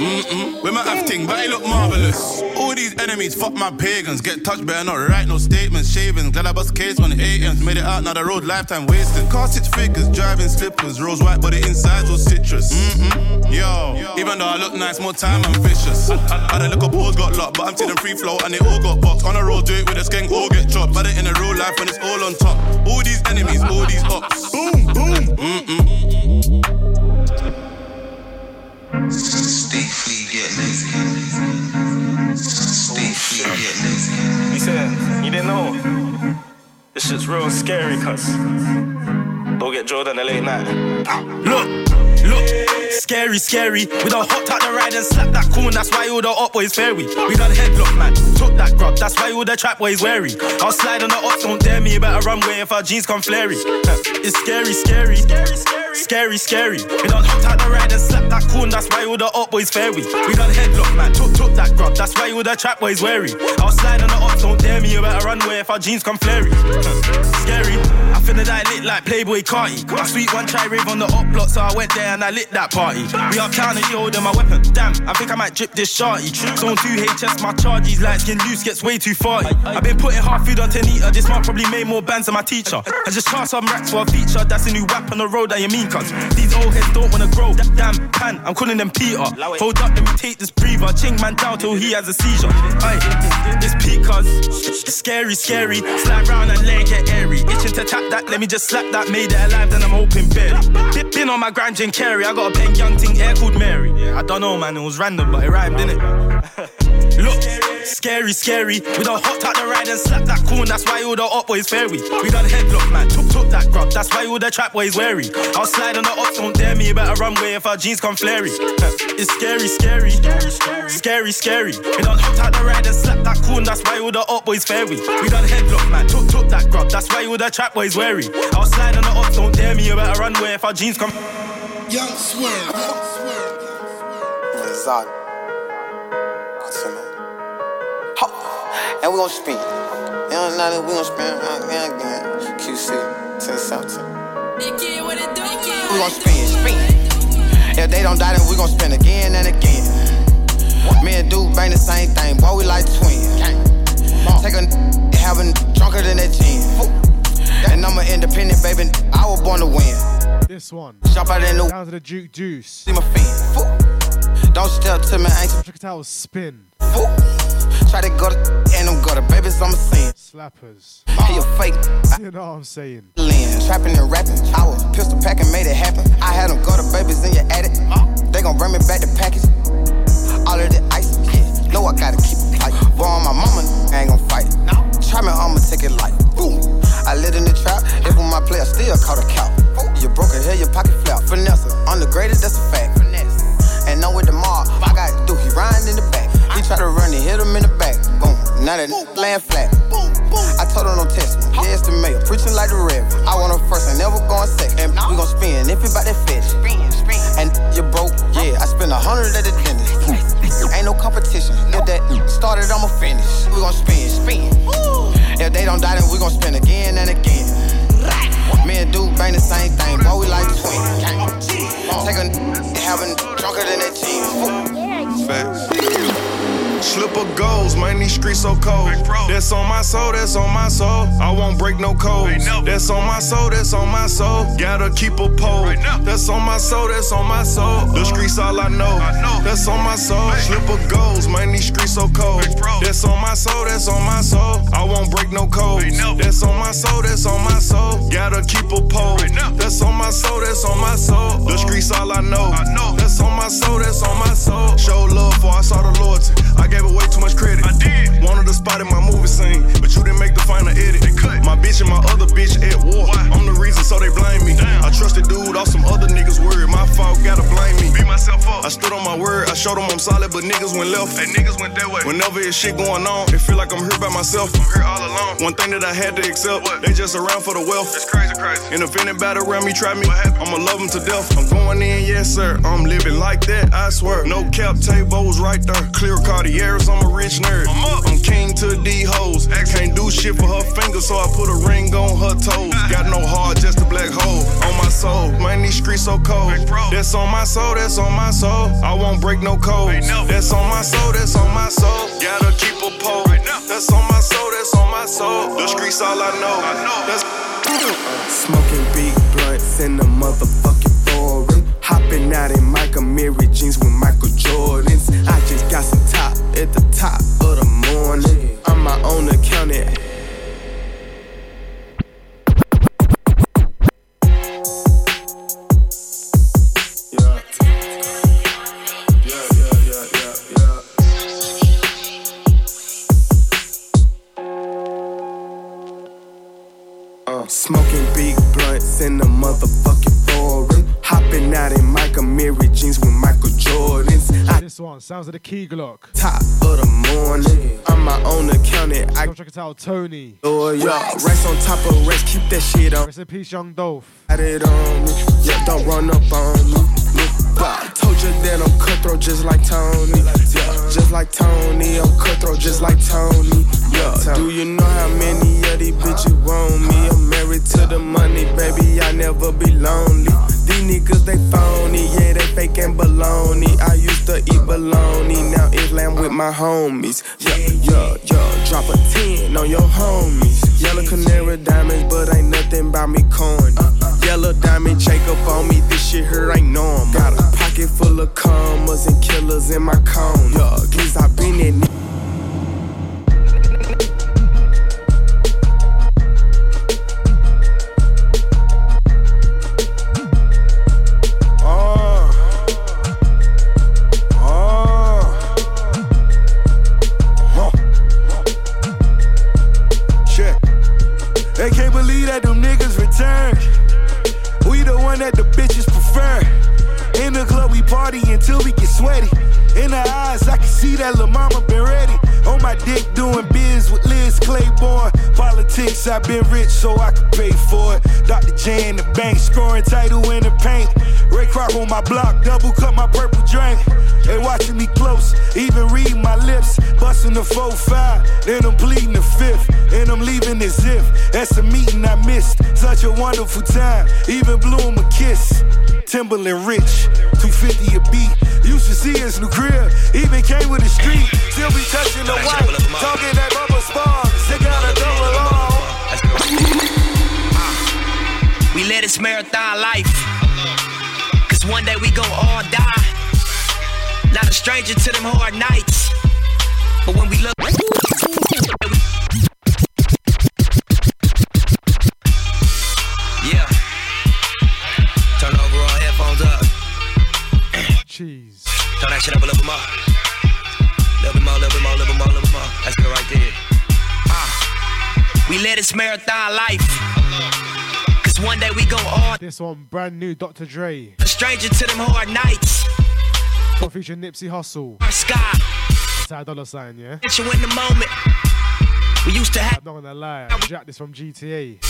Mm-mm. We might have ting, but they look marvelous. All these enemies, fuck my pagans. Get touched, better not write no statements. Shavings, glad I bust case on the AMs. Made it out, now the road lifetime wasted. Car six figures, driving slippers. Rose white, but the inside was citrus. Mm-mm. Yo, even though I look nice, more time I'm vicious. Had a little pause, got locked, but I'm telling free flow and they all got boxed. On a road, do it with a skank, all get chopped. But it in a real life when it's all on top. All these enemies, all these ops. Boom, boom. Mm-mm. Stay free, get lazy. Stay free, get lazy. You said you didn't know. This shit's real scary, cuz. Don't get Jordan a late night. Look, look, scary, scary. We done hopped out the ride and slapped that coon. That's why all the up boys fairy. We done headlock, man. Took that grub. That's why all the trap boys wary. I'll slide on the ops, don't dare me. Better run away if our jeans come flary. It's scary, scary. Scary, scary. We done hopped out the ride and slapped that coon. That's why all the up boys fairy. We done headlock, man. Took, took that grub. That's why all the trap boys wary. I'll slide on the ops, don't dare me. You better run away if our jeans come flary. Scary. I finna die lit like Playboi Carti. My sweet one try rave on the up block, so I went there and I lit that party. We are counting you holding my weapon. Damn, I think I might drip this shorty. Zone 2 HS, my charges light skin loose gets way too farty. I've been putting half food on Tenita. This month probably made more bands than my teacher. I just charged some racks for a feature. That's a new wap on the road that you mean, cuz. These old heads don't wanna grow. Damn, pan, I'm calling them Peter. Hold up, let me take this breather. Ching man down till he has a seizure. Aye, it's peak, cuz. Scary, scary. Slide round and let it get airy. Itching to tap that, let me just slap that. Made it alive, then I'm hoping barely. Been- on my grind, Jim Carrey. I got a bang young thing, air called Mary. I don't know, man, it was random, but it rhymed, didn't it? Look, scary, scary. We done hopped out the ride and slapped that coon. That's why all the up boys fairy. We done headlock, man. Took, took that grub. That's why all the trap boys wary. I'll slide on the ops, don't dare me. You better run away if our jeans come flary. It's scary, scary. Scary, scary. We done hopped out the ride and slapped that coon. That's why all the up boys fairy. We done headlock, man. Took, took that grub. That's why all the trap boys wary. I'll slide on the ops, don't dare me. You better run away if our jeans come. Young Swerve. Zod. And we gon' spin. You know, now that we gon' spin again, again. QC, 10 17. We gon' spin, spin. If they don't die, then we gon' spin again and again. Me and Duke bang the same thing, boy, we like twins. Take a have a drunker than that gin. And I'm an independent, baby. I was born to win. This one. Jump out in the Down to the Duke Deuce. See my fin. Don't step to me, ain't Check it out, spin. Try to go to and go to babies, I'm a sin. Slappers. Oh, he a fake. You know what I'm saying? Lynn, trapping and rapping. I was pistol packing, made it happen. I had them go to babies in your attic. Uh. They gon' bring me back the package. All of the ice, yeah. Know I gotta keep it tight. Boy, my mama, I ain't gon' fight it. Try me, I'ma take it light. Boom. I lived in the trap, if with my player, still caught a cow. You broke a hair, your pocket flap. Finesse, on the greatest, that's a fact. And know with the mob, I got through, he riding in the back. He try to run and hit him in the back. Boom. Now that laying flat. Boom, boom. I told him don't test me. Yeah, the mayor, preaching like the rev. I want him first, I never going second. And we gon' spin if it bout that fetish. And you broke, yeah. I spent a hundred at the dentist. Ain't no competition. If that started, I'ma finish. We gon' spin, spin. If they don't die, then we gon' spin again and again. Me and Duke bang the same thing, boy, we like twins. Take a having drunker than that gin. Facts. Slipper goals, man, these streets so cold. That's on my soul, that's on my soul. I won't break no codes. That's on my soul, that's on my soul. Gotta keep a pole. That's on my soul, that's on my soul. The streets all I know. That's on my soul. Slipper goals, man, these streets so cold. That's on my soul, that's on my soul. I won't break no codes. That's on my soul, that's on my soul. Gotta keep a pole. That's on my soul, that's on my soul. The streets all I know. That's on my soul, that's on my soul. Show love for I saw the loyalty. I gave away too much credit. I did. Wanted a spot in my movie scene, but you didn't make the final edit. They cut. My bitch and my other bitch at war. I'm the reason, so they blame me. I trusted dude off some other niggas' word. My fault, gotta blame me. Beat myself up. I stood on my word. I showed them I'm solid, but niggas went left. And niggas went that way. Whenever it's shit going on, it feel like I'm here by myself. I'm here all alone. One thing that I had to accept, they just around for the wealth. It's crazy, crazy. And if anybody around me try me, I'ma love them to death. I'm going in, yes sir. I'm living like that, I swear. No cap tables right there. Clear Cartiers, I'm a rich nerd. I'm, king to the D hoes. Can't do shit for her fingers, so I put a ring on her toes. Got no heart, just a black hole on my soul. Man, these streets so cold. That's on my soul, that's on my soul. I won't break no codes. That's on my soul, that's on my soul. Gotta keep a pole. That's on my soul, that's on my soul. The streets all I know. That's Smoking big blunts in the motherfucking Hopping out in Michael Mary jeans with Michael Jordans. I just got some top at the top of the morning. I'm my own accountant. This one sounds like the Key Glock. top of the morning. I'm my own accountant. I check it out, Tony. Oh yeah, racks on top of racks, keep that shit on. Rest in peace, Young Dolph. Got it on me, yeah, don't run up on me. Told you that I'm cutthroat just like Tony. Yeah, just like Tony, I'm cutthroat just like Tony. Yeah, do you know how many of these bitches want me? I'm married to the money, baby, I never be lonely. These niggas, they phony, yeah, they fake and baloney. I used to eat baloney. now it's lamb with my homies. Yeah, yeah, yeah, drop a 10 on your homies. Yellow canary diamonds, but ain't nothing about me corny. Yellow diamond Jacob on me, this shit here ain't normal. Got a pocket full of commas and killers in my cone. Yeah, cause I been in I've been rich so I can pay for it. Dr. J in the bank, scoring title in the paint. Ray Kroc on my block, double cut my purple drink. They watching me close, even read my lips. Busting the 4-5, then I'm bleeding the fifth. And I'm leaving as if that's a meeting I missed. Such a wonderful time, even blew him a kiss. Timberland rich, 250 a beat. Used to see his new crib, even came with the street. Still be touching the white, talking that bubble spark. Stick out a We live this marathon life. Cause one day we gon' all die. Not a stranger to them hard nights. But when we look. Yeah. Turn over overall headphones up. Jeez. Turn that shit up a little bit more. Little bit more, little bit more, little bit more, little bit more. That's good right there. Ah. We live this marathon life. One day we gon' all. This one, brand new Dr. Dre. A stranger to them hard nights. For featuring Nipsey Hussle. Our sky. Inside dollar sign, yeah? Get you in the moment. We used to have. I'm not gonna lie, I jacked this from GTA.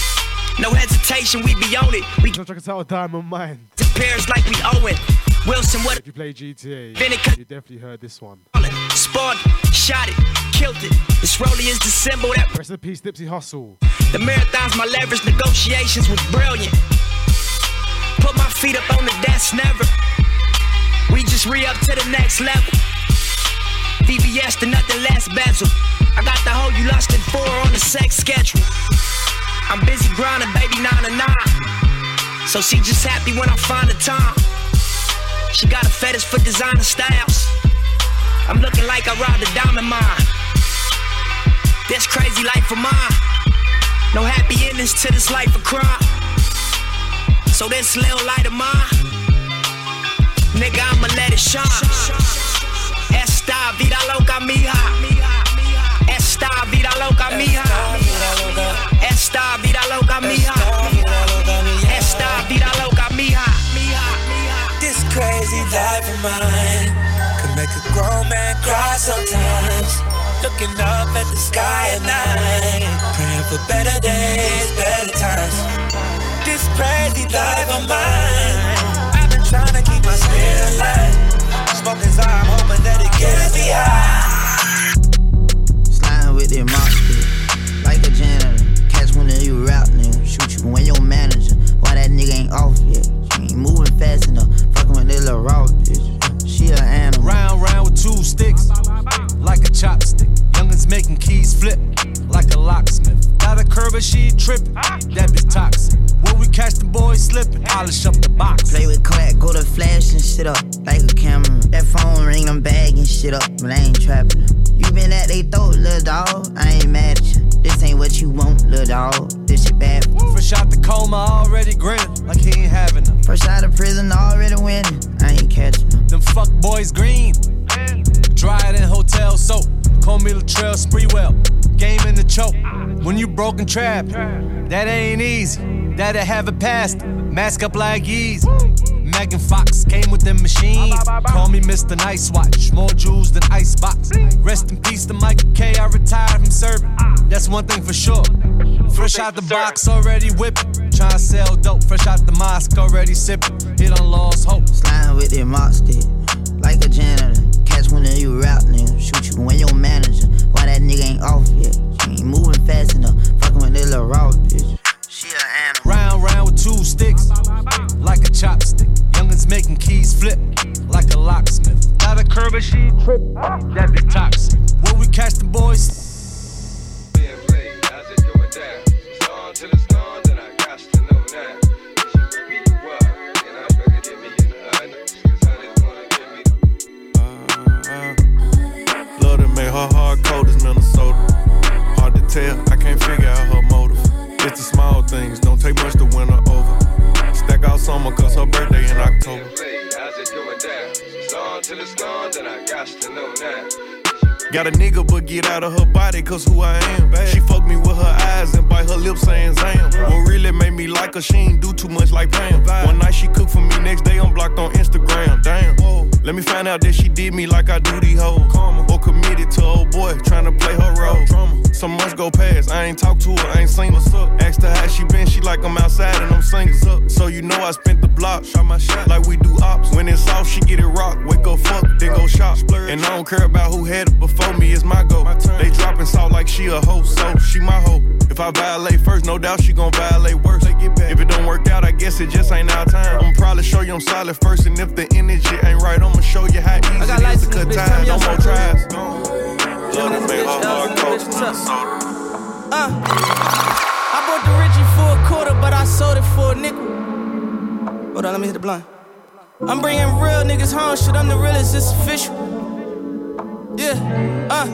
No hesitation, we be on it. We Don't check us out of Diamond Mine. Disappears like we owe it. Wilson, what? If you play GTA, you definitely heard this one. Spawned, shot it, killed it. This rollie is the symbol that Rest in peace, Nipsey Hussle. The marathons, my leverage negotiations was brilliant. Put my feet up on the desk, never. We just re up to the next level. VBS to nothing less bezel. I got the hoe you lost in four on the sex schedule. I'm busy grinding, baby, nine to nine. So she just happy when I find the time. She got a fetish for designer styles. I'm looking like I robbed a diamond mine. This crazy life of mine. No happy endings to this life of crime. So this little light of mine, nigga, I'ma let it shine. Esta vida loca mía. Esta vida loca mía. Esta vida loca mía. Esta vida loca mía. This crazy life of mine could make a grown man cry sometimes. Looking up at the sky at night, praying for better days, better times. This crazy life of mine, I've been trying to keep my spirit alive. Smoking I'm hoping that it gets me high. Sliding with that mop stick, like a janitor. Catch one of you rap nigga, shoot you when your manager. Why that nigga ain't off yet? She ain't moving fast enough. Fucking with that little raw bitch. An animal. Round, round with two sticks, like a chopstick. Youngins making keys flip, like a locksmith. Got a curve and she trippin', that be toxic. When we catch the boys slippin', polish up the box. Play with clack, go to flash and shit up like a camera. That phone ring, I'm bagging shit up, but I ain't trapping. You been at they throat, little dog. I ain't mad at you. This ain't what you want, little dog. This shit bad. Fresh out the coma, already grinning, like he ain't having them. Fresh out of prison, already winning. I ain't catching them. Them fuck boys green. Dry it in hotel soap. Call me Latrell Sprewell. Game in the choke. When you broken trap, that ain't easy. That'll have it past. Mask up like easy. Megan Fox came with the machine. Call me Mr. Nice Watch. More jewels than Icebox. Rest in peace to Michael K. I retired from serving. That's one thing for sure. Fresh out the box, already whipping. Tryna sell dope. Fresh out the mosque, already sipping. Hit on lost hope. Sliding with that mop stick, like a janitor. Catch one of you rap nigga, shoot you when your manager. Why that nigga ain't off yet? She ain't moving fast enough. Fucking with that little raw bitch. She an animal. Round, round with two sticks, like a chopstick. Youngins making keys flip, like a locksmith. Got a curve and she trip, that be toxic. When we catch the boys, Love to make her heart cold as Minnesota. Hard to tell, I can't figure out her it's the small things, don't take much to win her over. Stack out summer, cause her birthday in October. How's it going down? It's on till it's gone, then I got to know now. Got a nigga, but get out of her body, cause who I am. She fucked me with her eyes and bite her lips saying Zam. What really made me like her, she ain't do too much like Pam. One night she cooked for me, next day I'm blocked on Instagram. Damn. Let me find out that she did me like I do these hoes. Or committed to old boy, trying to play her role. Some months go past, I ain't talked to her, I ain't seen her. Asked her how she been, she like I'm outside and I'm singing. So you know I spent the block, shot my shot like we do ops. When it's off, she get it rock. Wake up, fuck, then go shop. And I don't care about who had it before me, it's my go. They dropping salt like she a hoe, so she my hoe. If I violate first, no doubt she gon' violate worse. If it don't work out, I guess it just ain't our time. I'ma probably show you I'm solid first, and if the energy ain't right, I'ma show you how easy it is to cut ties. No more tries. Love to make her hard coach. Uh, I bought the Richie for a quarter, but I sold it for a nickel. Hold on, let me hit the blind. I'm bringing real niggas home, shit, I'm the realest, it's official. Yeah, uh,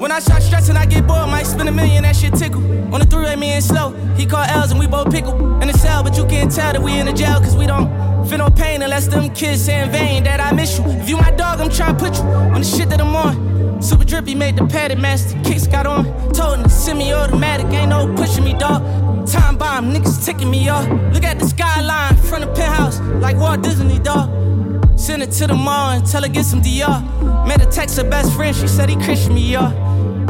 when I start stressing, I get bored, might spend a million, that shit tickle. On the three-way, me and slow, he called L's and we both pickle. In the cell, but you can't tell that we in the jail, cause we don't feel no pain unless them kids say in vain that I miss you. If you my dog, I'm trying to put you on the shit that I'm on. Super drippy made the padded master, kicks got on. Told him to semi-automatic, ain't no pushing me, dog. Time bomb, niggas ticking me off. Look at the skyline, front of penthouse, like Walt Disney, dog. Send it to the and tell her get some DR. Made a text her best friend, she said he Christian me, y'all.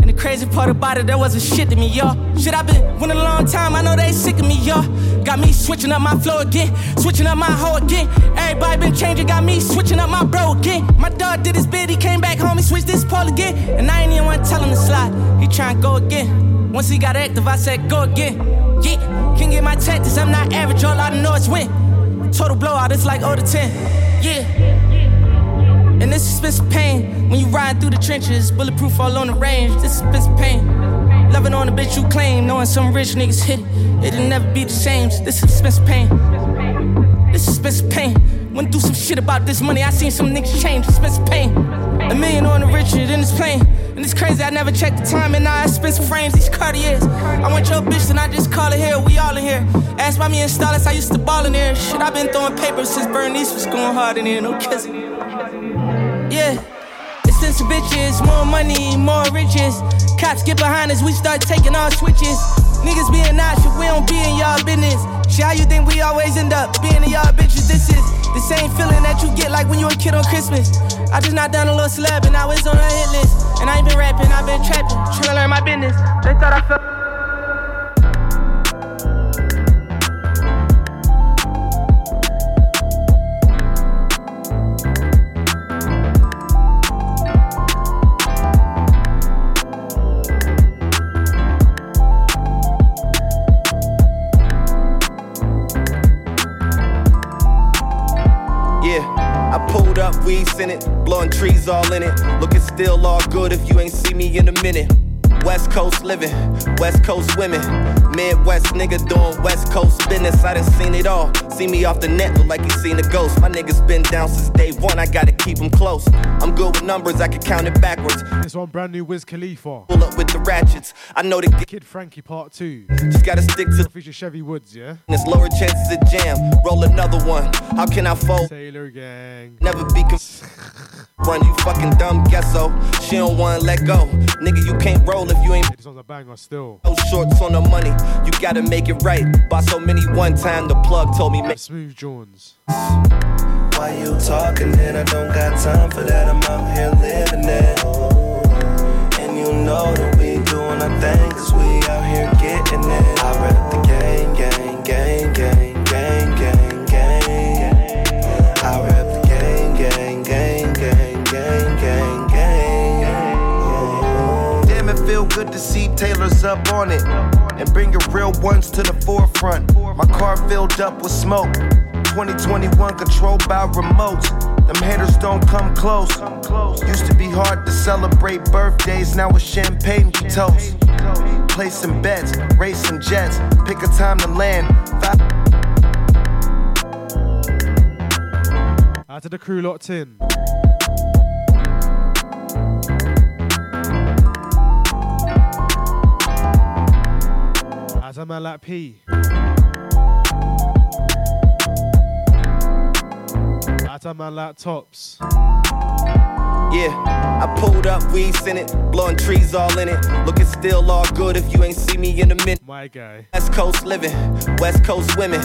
And the crazy part about it, there wasn't shit to me, y'all. Shit, i been winning a long time, I know they sick of me, y'all. Got me switching up my flow again, switching up my hoe again. Everybody been changing, got me switching up my bro again. My dog did his bid, he came back home, he switched this pole again. And I ain't even want to tell him to slide, he tryna go again. Once he got active, I said go again. Yeah, can get my tactics, I'm not average, all I know is win. Total blowout, it's like 0 to 10. Yeah. And this is expensive pain. When you ride through the trenches, bulletproof all on the range. This is expensive pain. Loving on the bitch you claim, knowing some rich niggas hit it. It'll never be the same. This is expensive pain. This is expensive pain. Went through some shit about this money. I seen some niggas change. Expensive pain. A million on the richer than this plane. And it's crazy, I never checked the time, and now I some frames, these Cartiers. I want your bitch, and I just call it here, we all in here. Ask by me and Stylus, I used to ball in there. Shit, i been throwing papers since Bernice was going hard in here, no kissing. Yeah. Expensive bitches, more money, more riches. Cops get behind us, we start taking our switches. Niggas being nice, we don't be in y'all business. Shit, how you think we always end up being in y'all bitches? This is the same feeling that you get like when you a kid on Christmas. I just knocked down a little celeb and now it's on a hit list. And I ain't been rapping, I've been trapping, trying to learn my business. They thought I felt. In it, blowing trees all in it. Looking still all good if you ain't see me in a minute. West Coast living, West Coast women. Midwest nigga doing West Coast business. I done seen it all. See me off the net, look like you seen a ghost. My niggas been down since day one, I gotta keep them close. I'm good with numbers, I can count it backwards. This one brand new Wiz Khalifa. Pull up with the ratchets. I know the Kid Frankie Part 2. Just gotta stick to feature Chevy Woods, yeah? There's lower chances of jam. Roll another one. How can I fold? Taylor Gang. Never be Run, you fucking dumb gesso. She don't wanna let go. Nigga, you can't roll if you ain't. This one's a banger still. No shorts on the money. You gotta make it right. Bought so many one time, the plug told me. Make Smooth Jones. Why you talking and I don't got time for that? I'm out here living it. And you know that we doing our thing, cause we out here getting it. Taylor's up on it. And bring your real ones to the forefront. My car filled up with smoke. 2021 controlled by remotes. Them haters don't come close. Used to be hard to celebrate birthdays, now it's champagne we toast. Placing bets, racing jets, pick a time to land. Out to the crew locked in. A man like P. Out a man like Tops. Yeah, I pulled up, we in it, blowing trees all in it. Looking still all good if you ain't see me in a minute. My guy. West Coast living, West Coast women.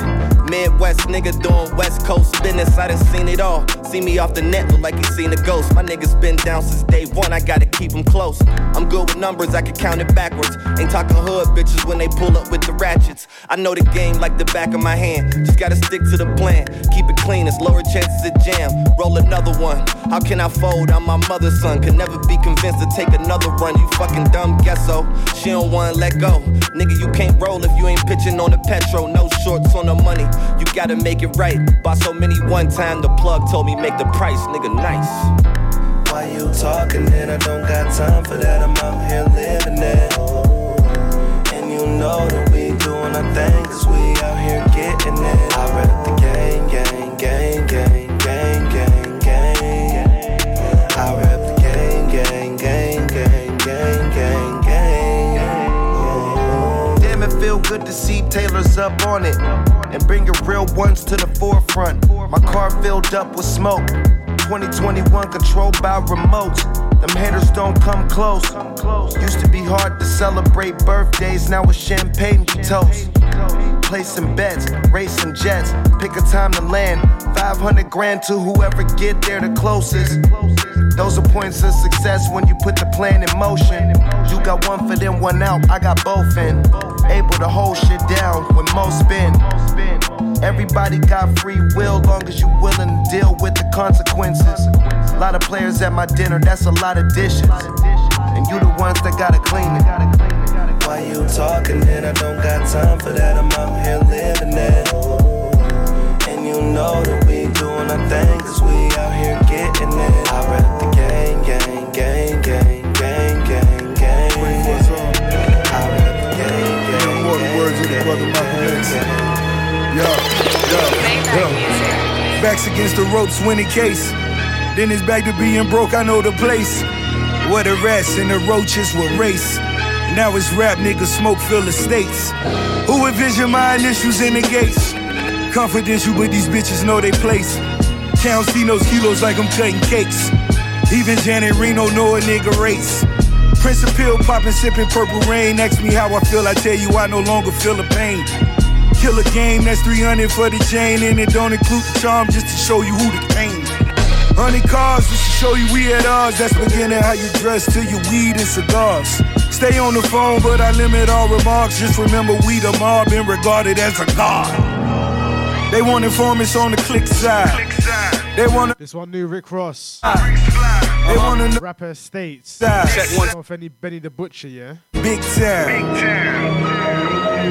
Midwest nigga doing West Coast business. I done seen it all. See me off the net, look like you seen a ghost. My niggas been down since day one, I gotta keep them close. I'm good with numbers, I can count it backwards. Ain't talking hood bitches when they pull up with the ratchets. I know the game like the back of my hand. Just gotta stick to the plan. Keep it clean, it's lower chances of jam. Roll another one. How can I fold? I'm my mother's son. Could never be convinced to take another run. You fucking dumb gesso. She don't wanna let go. Nigga, you can't roll if you ain't pitching on the petrol. No shorts on the money. You gotta make it right. Bought so many one time, the plug told me make the price. Nigga, nice. Why you talking and I don't got time for that? I'm out here living it. And you know that we doing our thing, cause we out here getting it. I rep the gang, gang, gang, Taylor's up on it and bring your real ones to the forefront. My car filled up with smoke. 2021 controlled by remotes. Them haters don't come close. Used to be hard to celebrate birthdays, now it's champagne we toast. Placing bets, racing jets, pick a time to land. 500 grand to whoever get there the closest. Those are points of success when you put the plan in motion. You got one for them, one out, I got both in. Able to hold shit down when most spin. Everybody got free will, long as you willing to deal with the consequences. A lot of players at my dinner, that's a lot of dishes. And you the ones that gotta clean it. Why you talking and I don't got time for that? I'm out here living it. And you know that we doing our thing, cause we Backs against the ropes, winning case. Then it's back to being broke, I know the place. Where the rats and the roaches will race. Now it's rap niggas smoke fill estates. Who envision my initials in the gates? Confidential, but these bitches know they place. Count see those kilos like I'm cutting cakes. Even Janet Reno know a nigga race. Prince of pill popping, sipping purple rain. Ask me how I feel, I tell you I no longer feel the pain. Kill a game, that's 300 for the chain, and it don't include the charm just to show you who the king. Honey cars just to show you we at odds. That's beginning how you dress to your weed and cigars. Stay on the phone, but I limit all remarks. Just remember we the mob been regarded as a god. They want informants on the click side. They want This one new Rick Ross. They want to Rapper States. Check one. Off any Benny the Butcher, yeah? Big time.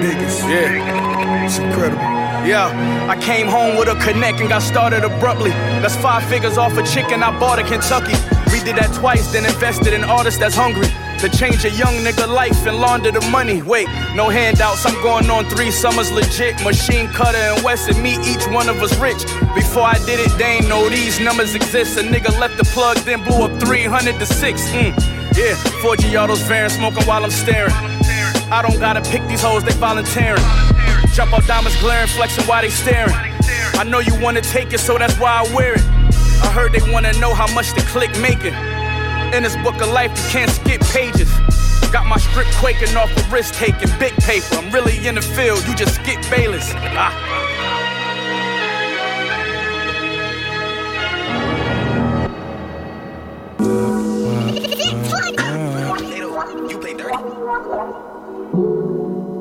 Niggas. Yeah. It's incredible. Yeah, I came home with a connect and got started abruptly. That's five figures off a chicken I bought in Kentucky. We did that twice, then invested in artists that's hungry. To change a young nigga life and launder the money. Wait, no handouts, I'm going on three summers legit. Machine cutter and West and me, each one of us rich. Before I did it, they ain't know these numbers exist. A nigga left the plug, then blew up 300 to 6. Mm. Yeah, 4 Giotto's Varen smoking while I'm staring. I don't gotta pick these hoes, they volunteering. Jump out diamonds glaring, flexing while they staring. I know you wanna take it, so that's why I wear it. I heard they wanna know how much the click making. In this book of life, you can't skip pages. Got my strip quaking off of risk taking, big paper. I'm really in the field, you just skip Bayless. Ah.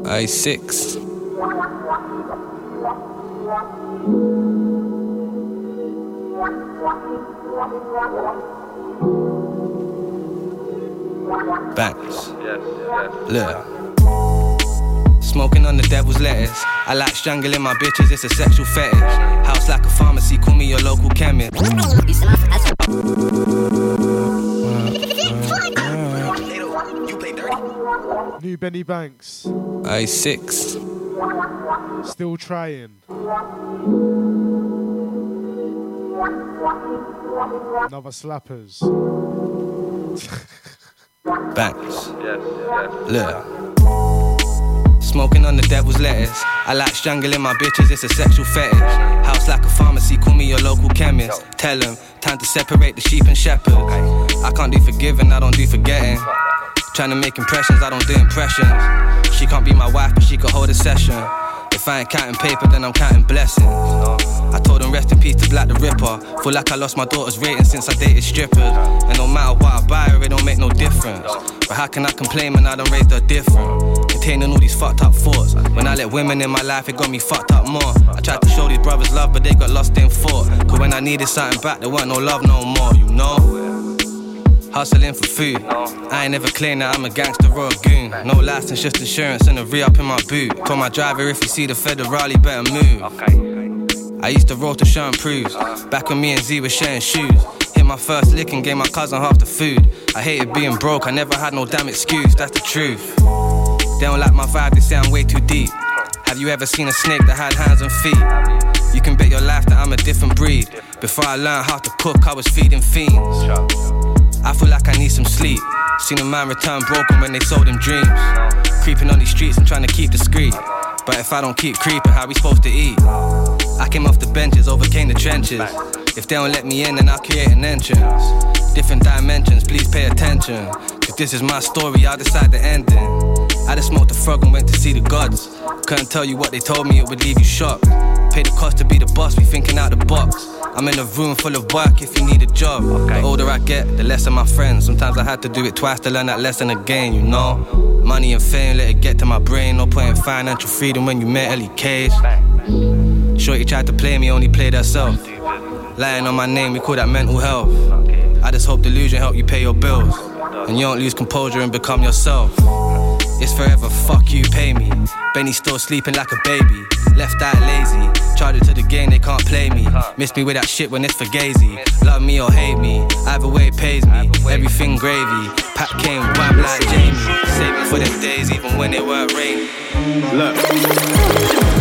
I six. Banks. yes Look. Smoking on the devil's lettuce. I like strangling my bitches, it's a sexual fetish. House like a pharmacy, call me your local chemist. New Benny Banks. I six. Still trying. Another slappers. Banks. Yes, yes. Look. Smoking on the devil's lettuce. I like strangling my bitches, it's a sexual fetish. House like a pharmacy, call me your local chemist. Tell them, time to separate the sheep and shepherd. I can't do forgiving, I don't do forgetting. Trying to make impressions, I don't do impressions. She can't be my wife, but she can hold a session. If I ain't counting paper, then I'm counting blessings. I told him rest in peace to Black the Ripper. Feel like I lost my daughter's rating since I dated strippers. And no matter what I buy her, it don't make no difference. But how can I complain when I don't raise her different? Containing all these fucked up thoughts. When I let women in my life, it got me fucked up more. I tried to show these brothers love, but they got lost in thought. Cause when I needed something back, there wasn't no love no more, you know? Hustling for food. I ain't never claimed that I'm a gangster or a goon. No license, just insurance and a re up in my boot. Told my driver if you see the Federale, he better move. I used to roll to show and. Back when me and Z were sharing shoes. Hit my first lick and gave my cousin half the food. I hated being broke, I never had no damn excuse, that's the truth. They don't like my vibe, they say I'm way too deep. Have you ever seen a snake that had hands and feet? You can bet your life that I'm a different breed. Before I learned how to cook, I was feeding fiends. I feel like I need some sleep. Seen a man return broken when they sold him dreams. Creeping on these streets and trying to keep discreet. But if I don't keep creeping, how we supposed to eat? I came off the benches, overcame the trenches. If they don't let me in, then I'll create an entrance. Different dimensions, please pay attention. Cause this is my story, I'll decide the ending. I just smoked a frog and went to see the gods. Couldn't tell you what they told me, it would leave you shocked. Pay the cost to be the boss, we thinking out the box. I'm in a room full of work if you need a job. The older I get, the less of my friends. Sometimes I had to do it twice to learn that lesson again, you know? Money and fame, let it get to my brain. No point in financial freedom when you mentally caged. Shorty tried to play me, only played herself. Lying on my name, we call that mental health. I just hope delusion help you pay your bills. And you don't lose composure and become yourself. It's forever, fuck you, pay me. Benny still sleeping like a baby. Left eye lazy. Charge it to the game, they can't play me. Miss me with that shit when it's for gazy. Love me or hate me, either way pays me. Everything gravy. Pat came whap like Jamie. Save me for them days, even when it weren't rainy. Look.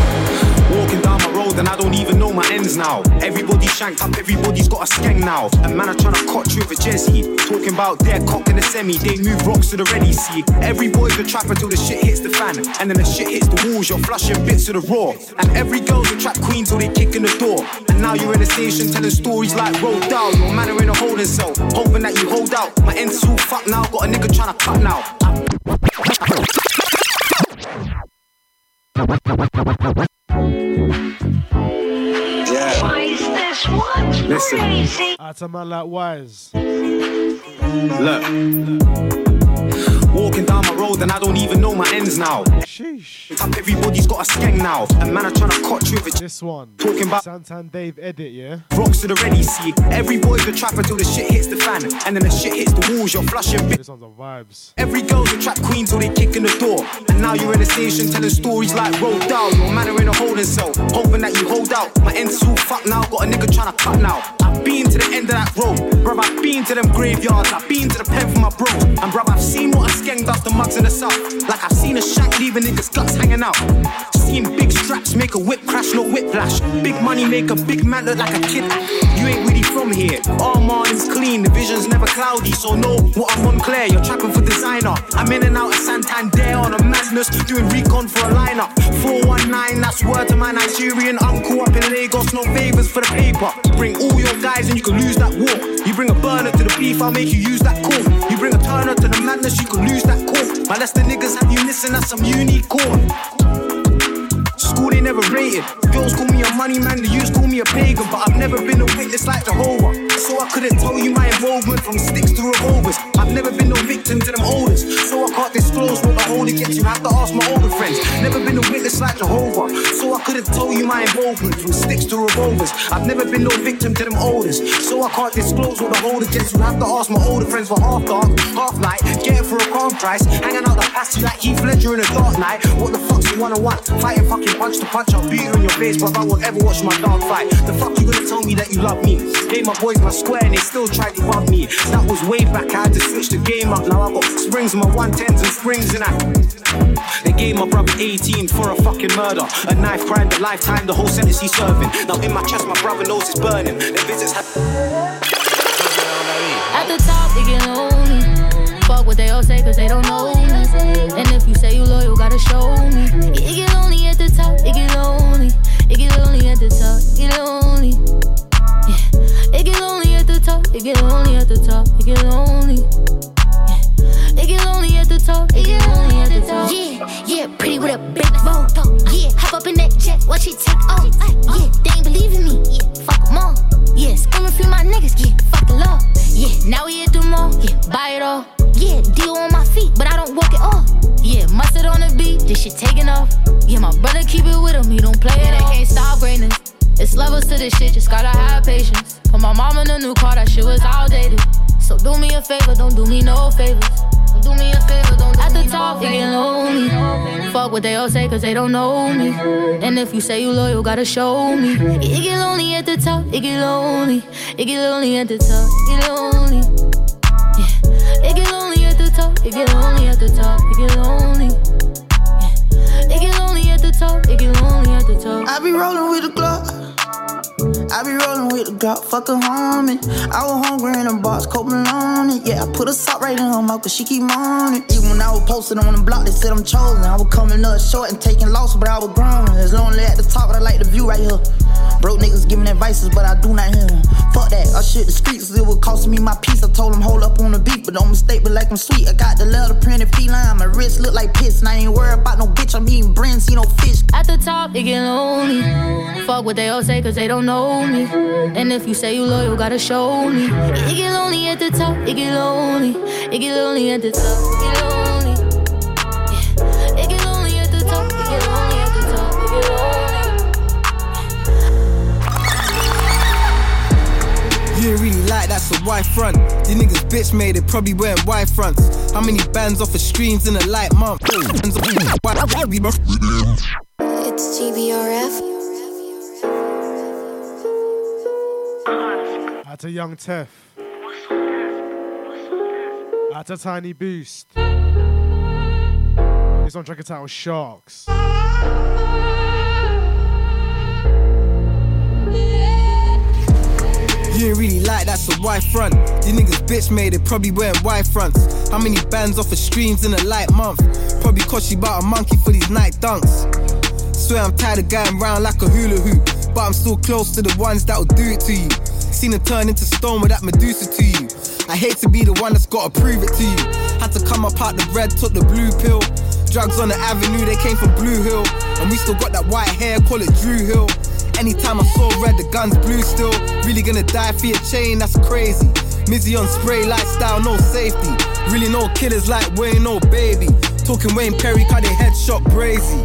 And I don't even know my ends now. Everybody's shanked up, everybody's got a skeng now. A man are trying to cut you with a Jesse. Talking about their cock in the semi, they move rocks to the ready see. Every boy's a trapper till the shit hits the fan. And then the shit hits the walls, you're flushing bits of the raw. And every girl's a trap queen till they kick in the door. And now you're in the station telling stories like roll down. Your man are in a holding cell, hoping that you hold out. My end's all fucked now, got a nigga trying to cut now. Yeah. Why is this one Listen. crazy? That's a man like Wise. Look. Walking down my road and I don't even know my ends now. Sheesh. Everybody's got a skeng now. A man are trying to cut you with This one. Talking about Santan Dave edit, yeah? rocks to the ready see. Every boy's a trapper till the shit hits the fan. And then the shit hits the walls, you're flushing bits. This one's on vibes. Every girl's a trap queen till they kick in the door. And now you're in the station telling stories like roll down. Your man are in a holding cell, hoping that you hold out. My end's all fucked now, got a nigga trying to cut now. I've been to the end of that road, bruv. I've been to them graveyards, I've been to the pen for my bros. And bruv, I've seen what a skeng does to mugs in the south. Like I've seen a shank leaving niggas' guts hanging out. Seen big straps make a whip crash, no whiplash. Big money make a big man look like a kid. You ain't really from here. Armand is clean, the vision's never cloudy, so know what I'm on clear. You're trapping for designer. I'm in and out of Santander on a madness, doing recon for a lineup. 419, that's word to my Nigerian uncle up in Lagos. No favors for the paper. Bring all your guys and you can lose that war. You bring a burner to the beef, I'll make you use that corn. You bring a turner to the madness, you can lose that corn. My the niggas have you missing, that's some unicorn. School they never rated. Girls call me a money man, the youths call me a pagan, but I've never been a witness like Jehovah. So I couldn't tell you my involvement from sticks to revolvers. I've never been no victim to them olders, so I can't disclose what the older gets. You have to ask my older friends. Never been a witness like Jehovah, so I couldn't tell you my involvement from sticks to revolvers. I've never been no victim to them olders, so I can't disclose what the older gets. You have to ask my older friends for half dark, half night, get it for a calm price. Hanging out the passage like Heath Ledger in a dark night. What the fuck's you wanna want? Fighting fucking punch to punch, I'll beat you in your face, but I won't ever watch my dog fight. The fuck you gonna tell me that you love me? Gave my boys my square and they still tried to rub me. That was way back, I had to switch the game up. Now I got springs in my 110s and springs in that. They gave my brother 18 for a fucking murder. A knife crime, the lifetime, the whole sentence he's serving. Now in my chest, my brother knows it's burning. The visits have. At the top, they get lonely. Fuck what they all say, cause they don't know me. And if you say you loyal, gotta show me the top, it get lonely. It get lonely at the top, it get lonely. Yeah. It get lonely at the top, it get lonely at the top, it get lonely. Get lonely at the top. It get lonely at the top. Yeah, yeah, pretty with a big bow. Yeah, hop up in that jet, watch it take off. Oh, ah, oh. Yeah, they ain't believing me. Yeah, fuck them all. Yeah, screaming free my niggas. Yeah, fuck the law. Yeah, now we at the mall. Yeah, buy it all. Yeah, deal on my feet, but I don't walk it off. Yeah, mustard on the beat, this shit taking off. Yeah, my brother keep it with him, he don't play it. I can't stop greatness. It's levels to this shit, just gotta have patience. Put my mom in a new car, that shit was outdated. So do me a favor, don't do me no favors. Don't do me a favor, don't do At the me top, no it get lonely. Fuck what they all say, cause they don't know me. And if you say you loyal, gotta show me. It get lonely at the top, it get lonely. It get lonely at the top, it get lonely. Yeah. It get lonely at the top, it get lonely at the top, it get lonely. Yeah. It get lonely at the top, it get lonely at the top. I be rolling with the Glock. I be rolling with the Glock, fuck a homie. I was hungry in a box, cold Maloney. Yeah, I put a sock right in her mouth, cause she keep moaning. Even when I was posted on the block, they said I'm chosen. I was coming up short and taking losses, but I was grown. It's lonely at the top, but I like the view right here. Broke niggas giving advices, but I do not hear them. Fuck that, I shit the streets, it was costing me my peace. I told them hold up on the beat, but don't mistake me like I'm sweet. I got the leather printed feline, my wrist look like piss. And I ain't worried about no bitch, I'm eating brand, see no fish. At the top, it get lonely. Fuck what they all say, cause they don't know me. And if you say you loyal, gotta show me. It get lonely at the top, it get lonely. It get lonely at the top, it get lonely. Yeah. It get lonely at the top, it get lonely at the top, it get lonely. You ain't really like that's a wide front. These niggas bitch made it, probably wearing wide fronts. How many bands off of streams in a light month? It's GBRF. Out to Young Tef. Out to Tiny Boost. This on track title Sharks. You ain't really like that's a wide front. These niggas bitch made it, probably wearing wide fronts. How many bands off of streams in a light month? Probably cost you about a monkey for these night dunks. Swear I'm tired of going round like a hula hoop, but I'm still close to the ones that'll do it to you. Seen it turn into stone with that Medusa to you. I hate to be the one that's gotta prove it to you. Had to come up out the red, took the blue pill. Drugs on the avenue, they came from Blue Hill. And we still got that white hair, call it Drew Hill. Anytime I saw red, the gun's blue still. Really gonna die for your chain, that's crazy. Mizzy on spray, lifestyle, no safety. Really no killers like Wayne, no baby. Talking Wayne Perry, cut they headshot brazy.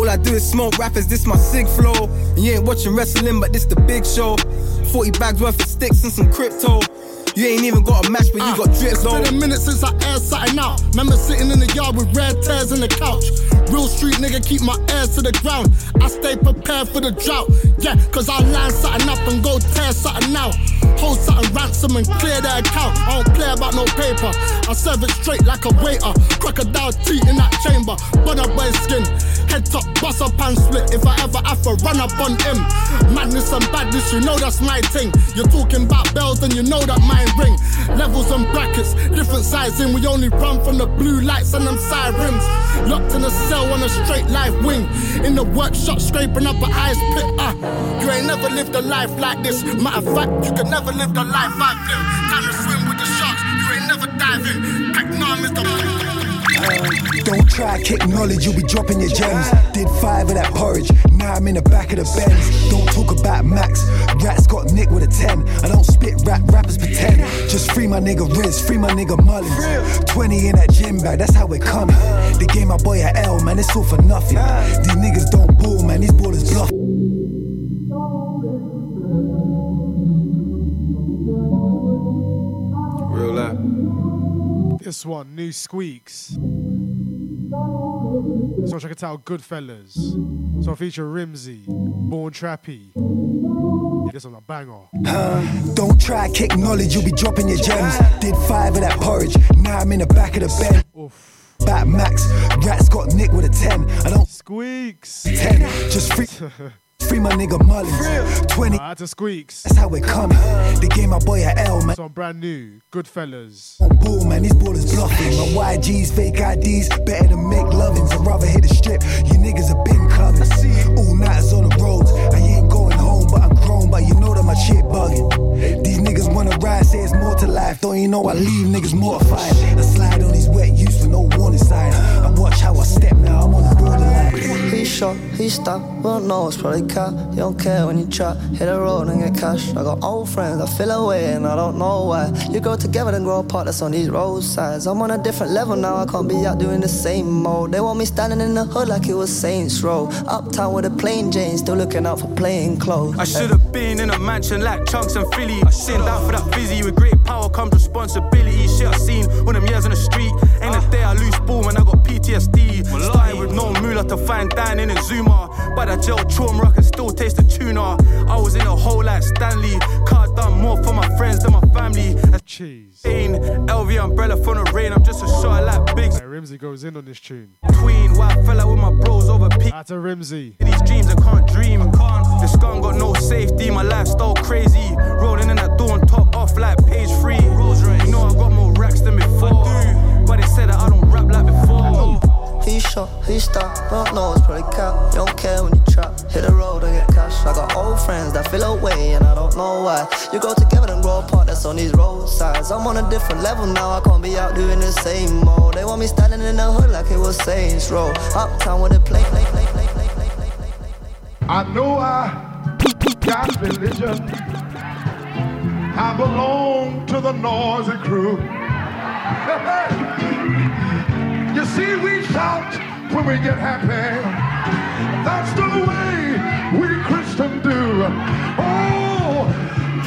All I do is smoke rappers, this my sig flow. And you ain't watching wrestling, but this the big show. 40 bags worth of sticks and some crypto. You ain't even got a match, but you ah, got drips It's though. been a minute since I aired something out. Remember sitting in the yard with red tears in the couch. Real street nigga, keep my ears to the ground. I stay prepared for the drought. Yeah, cause I'll line something up and go tear something out. Hold something ransom and clear the account. I don't play about no paper. I serve it straight like a waiter. Crocodile teeth in that chamber. Bun up by skin. Head top, bust up and split. If I ever have to run up on him. Madness and badness, you know that's my thing. You're talking about bells, and you know that mine ring. Levels and brackets, different sizing. We only run from the blue lights and them sirens. Locked in a cell on a straight life wing. In the workshop, scraping up an ice pit. Ah, you ain't never lived a life like this. Matter of fact, you can never live the life I've lived. Time to swim with the sharks. You ain't never diving. Is the. Uh, don't try kick knowledge, you'll be dropping your gems. Did five of that porridge, now I'm in the back of the Benz. Don't talk about Max, rats got Nick with a 10. I don't spit rap, rappers pretend. Just free my nigga Riz, free my nigga Mullins. 20 in that gym bag, that's how we're coming. They gave my boy a L, man, it's all for nothing. These niggas don't ball, man, these ballers bluff. Real life. This one, New Squeaks. So check it out, Goodfellas. So I feature Rimzee, Born Trappy. Yeah, this one's a banger. Don't try kick knowledge, you'll be dropping your gems. Did five of that porridge, now I'm in the back of the Benz. Bat Max, rats got Nick with a 10. I don't squeaks. 10, just free. Free my nigga Mullins. 20. Out to Squeaks. That's how we're coming. They gave my boy a L, man. So brand new, Goodfellas. Bull, man, these ballers bluffing. My YG's fake IDs, better than make lovings. I'd rather hit the strip. You niggas have been clubbing. All nighters on the roads. I ain't going home, but I'm grown. But you know that my shit bugging. These niggas wanna ride, say it's more to life. Don't you know I leave niggas mortified? I slide on these wet used for no warning signs. I watch how I step now, I'm on the borderline. He shot, he stopped, well no, it's probably cat. You don't care when you trap, hit the road and get cash. I got old friends, I feel away and I don't know why. You grow together and grow apart, that's on these roadsides. I'm on a different level now, I can't be out doing the same mode. They want me standing in the hood like it was Saints Row. Uptown with a plain Jane, still looking out for plain clothes. I should have been in a mansion like Chunks and Philly. I down for that fizzy. With great power comes responsibility. Shit I seen all them years on the street. Ain't a ah. day I lose ball when I got PTSD. Started with no moolah to find dining in Zuma. By that gel trauma, I can still taste the tuna. I was in a hole like Stanley. Car done more for my friends than my family. Cheese. LV umbrella from the rain. I'm just a shot like Biggs. Hey, Rimzee goes in on this tune. Tween, why I fell out with my bros over peak. That's a Rimzee. These dreams I can't dream. I can't. The scum got no safety. My lifestyle crazy. Rolling in that dawn top off like page three. You know I got more racks than before. But they said that I don't rap like before. He shot, he stopped, don't know it's probably cap. You don't care when you trap, hit the road and get cash. I got old friends that feel away and I don't know why. You go together and grow apart, that's on these roadsides. I'm on a different level now, I can't be out doing the same mode. They want me standing in the hood like it was Saints Row. Uptown with a plane, plane, plane, plane, plane, plane, plane, plane, plane. I know I got religion. I belong to the noisy crew. you see, we shout when we get happy. That's the way we Christians do. Oh,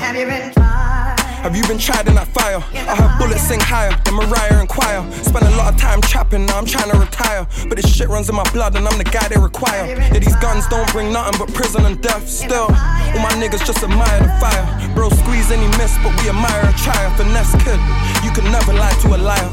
Have you been tried? Have you been tried in that fire? I heard bullets sing higher than Mariah and choir. Spend a lot of time trapping, now I'm trying to retire. But this shit runs in my blood and I'm the guy they require. Yeah, these guns don't bring nothing but prison and death. Still, all my niggas just admire the fire. Bro, squeeze any miss, but we admire a trier. Finesse kid, you can never lie to a liar.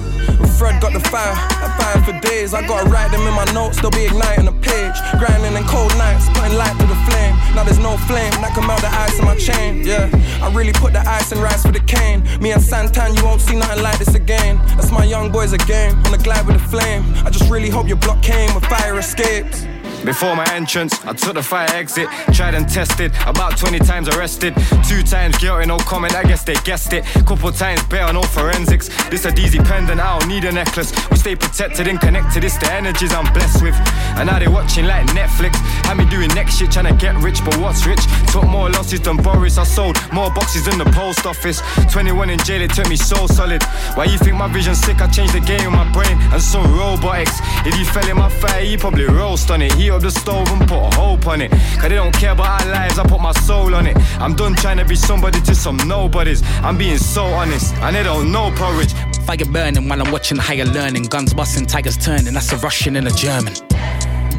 Fred got the fire, fire for days. I gotta write them in my notes, they'll be igniting the page. Grinding in cold nights, putting light to the flame. Now there's no flame that can melt the ice in my chain. Yeah, I really put the ice and rice for the cane. Me and Santan, you won't see nothing like this again. That's my young boys again, on the glide with the flame. I just really hope your block came with fire escapes. Before my entrance, I took the fire exit. Tried and tested, about 20 times arrested. Two times guilty, no comment, I guess they guessed it. Couple times better, no forensics. This a DZ pendant, I don't need a necklace. We stay protected and connected, it's the energies I'm blessed with. And now they watching like Netflix. Had me doing next shit, trying to get rich, but what's rich? Took more losses than Boris, I sold more boxes than the post office. 21 in jail, it took me so solid. Why you think my vision's sick? I changed the game with my brain and some robotics. If you fell in my fire, you probably roast on it. He up the stove and put hope on it. Cause they don't care about our lives, I put my soul on it. I'm done trying to be somebody to some nobodies. I'm being so honest, and they don't know porridge. Fire burning while I'm watching higher learning. Guns busting, tigers turning. That's a Russian and a German.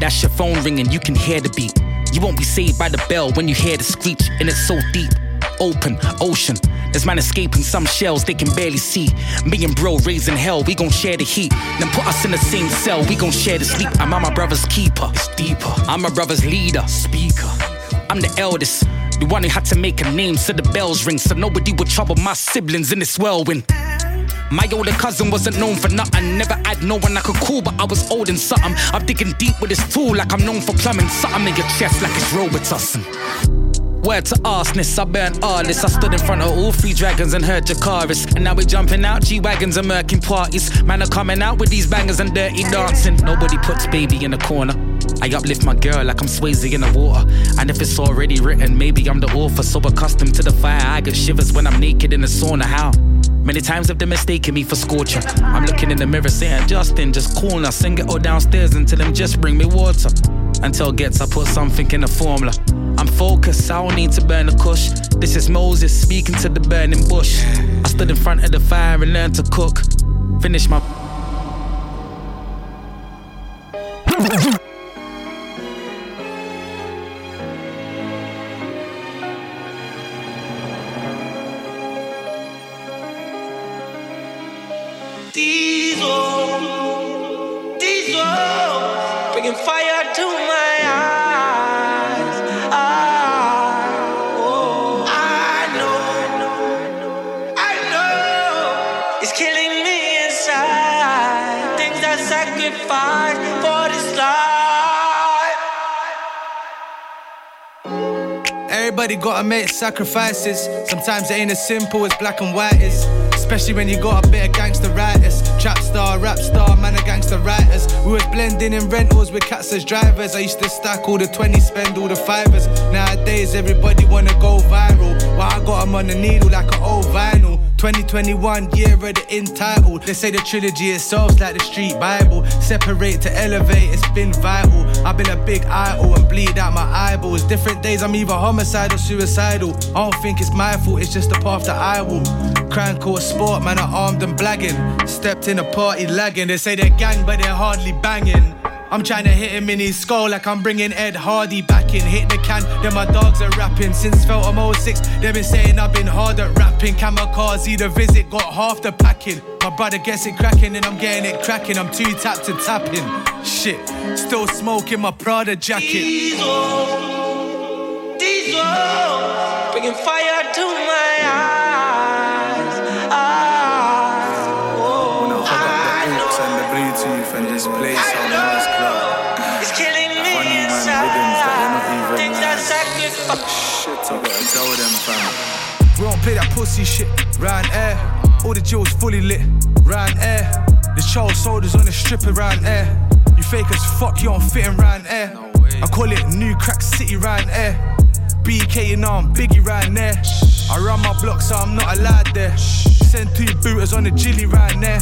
That's your phone ringing, you can hear the beat. You won't be saved by the bell when you hear the screech, and it's so deep. Open, ocean. There's man escaping some shells they can barely see. Me and bro raising hell, we gon' share the heat. Then put us in the same cell, we gon' share the sleep. I'm my brother's keeper, it's deeper. I'm my brother's leader, speaker. I'm the eldest, the one who had to make a name so the bells ring, so nobody would trouble my siblings in this whirlwind. My older cousin wasn't known for nothing. Never had no one I could call, but I was old and something. I'm digging deep with this tool like I'm known for plumbing. Something in your chest like it's Robitussin. Word to arseness, I burnt all this. I stood in front of all three dragons and heard Dracarys. And now we're jumping out G-Wagons and murking parties. Man are coming out with these bangers and dirty dancing. Nobody puts baby in a corner. I uplift my girl like I'm Swayze in the water. And if it's already written, maybe I'm the author. So accustomed to the fire, I get shivers when I'm naked in the sauna. How? Many times have they mistaken me for scorcher. I'm looking in the mirror saying, Justin, just cool us and get all downstairs until them just bring me water. Until gets I put something in the formula. I'm focused, I don't need to burn the kush. This is Moses speaking to the burning bush. I stood in front of the fire and learned to cook. Finish my. Diesel, diesel, bringing fire Everybody gotta make sacrifices. Sometimes it ain't as simple as black and white is. Especially when you got a bit of gangster writers. Trap star, rap star, man of gangster writers. We was blending in rentals with cats as drivers. I used to stack all the 20, spend all the fivers. Nowadays, everybody wanna go viral. Well, I got them on the needle like an old vinyl. 2021, year of the entitled. They say the trilogy itself's like the street Bible. Separate to elevate, it's been vital. I've been a big idol and bleed out my eyeballs. Different days, I'm either homicidal, or suicidal. I don't think it's my fault, it's just the path that I will. Crime caught sport, man, are armed and blagging. Stepped in a party lagging. They say they're gang, but they're hardly banging. I'm trying to hit him in his skull like I'm bringing Ed Hardy back in. Hit the can, then my dogs are rapping. Since felt I'm 06, they've been saying I've been hard at rapping. Kamikaze, the visit got half the packing. My brother gets it cracking and I'm getting it cracking. I'm too tapped to tapping. Shit, still smoking my Prada jacket. Diesel, diesel, bringing fire to my eyes. Ah, oh, Wanna hug up the oops and the Bluetooth and just play some Shit, I gotta tell them, fam. We don't play that pussy shit round air. Uh-huh. All the jewels fully lit round air. The child soldiers on the strip around air. You fake as fuck, you don't fit in round air. I call it New Crack City round air. BK, you know I'm Biggie round there. I run my block, so I'm not allowed there. Send two booters on the jilly round there.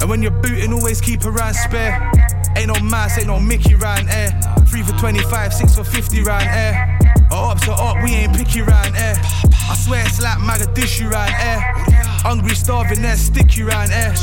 And when you're booting, always keep around spare. Ain't no mouse, ain't no Mickey round air. Three for 25, six for 50 round air. Or up to up, we ain't picky round air. I swear it's like Mogadishu round air. Hungry, starving, there, sticky round air.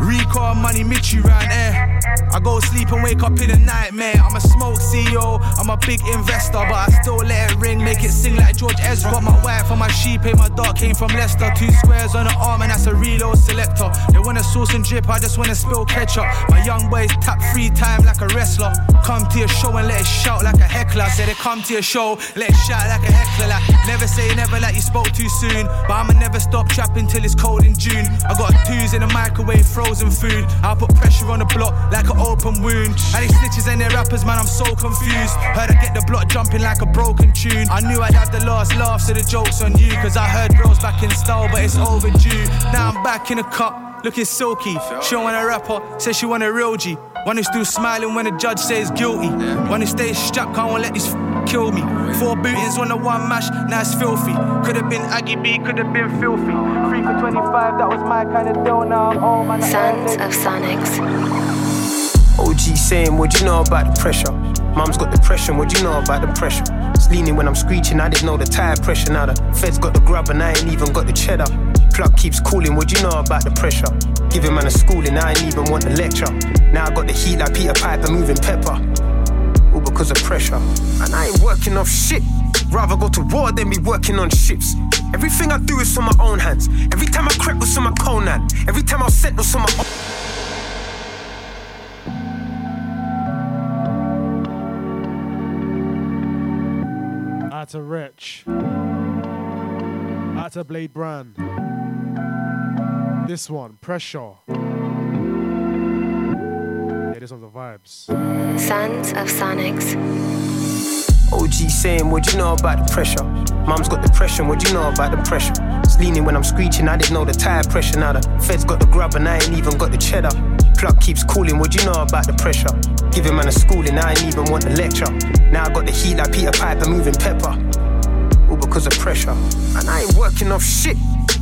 Recall money, Mitchy round air. Eh? I go sleep and wake up in a nightmare. I'm a smoke CEO, I'm a big investor, but I still let it ring, make it sing like George Ezra. Got my wife and my sheep, and my dog came from Leicester. Two squares on the arm, and that's a reload selector. They want a sauce and drip, I just wanna spill ketchup. My young boys tap free time like a wrestler. Come to your show and let it shout like a heckler. Say they come to your show, let it shout like a heckler. Like never say never like you spoke too soon. But I'ma never stop trapping till it's cold in June. I got twos in the microwave, frozen food. I'll put pressure on the block like an open wound. And these snitches ain't their rappers, man, I'm so confused. Heard I get the block jumping like a broken tune. I knew I'd have the last laugh, so the joke's on you. Cause I heard bros back in style, but it's overdue. Now I'm back in the cup, looking silky. She don't want a rapper, says she want a real G. One who's still smiling when the judge says guilty. One who stays strapped, can't let these kill me. Four bootings on the one mash, now it's filthy. Could've been Aggie B, could've been filthy. Three for 25, that was my kind of deal. Now I'm home, man. Sons of Sonics. OG saying, what you know about the pressure? Mom's got depression, what you know about the pressure? It's leaning when I'm screeching, I didn't know the tire pressure. Now the feds got the grub and I ain't even got the cheddar. Plug keeps calling, what you know about the pressure? Giving man a schooling, I ain't even want the lecture. Now I got the heat like Peter Piper moving pepper. All because of pressure. And I ain't working off shit. Rather go to war than be working on ships. Everything I do is on my own hands. Every time I crack was on my Conan. Every time I sent was on my own. Out to Wretch. Out to Blade Brown. This one, Pressure. Yeah, this the vibes. Sons of Sonics. OG saying, what you know about the pressure? Mom's got depression, what you know about the pressure? It's leaning when I'm screeching, I didn't know the tire pressure. Now the feds got the grub and I ain't even got the cheddar. Plug keeps calling, what you know about the pressure? Giving man a schooling, I ain't even want the lecture. Now I got the heat like Peter Piper moving pepper. All because of pressure. And I ain't working off shit.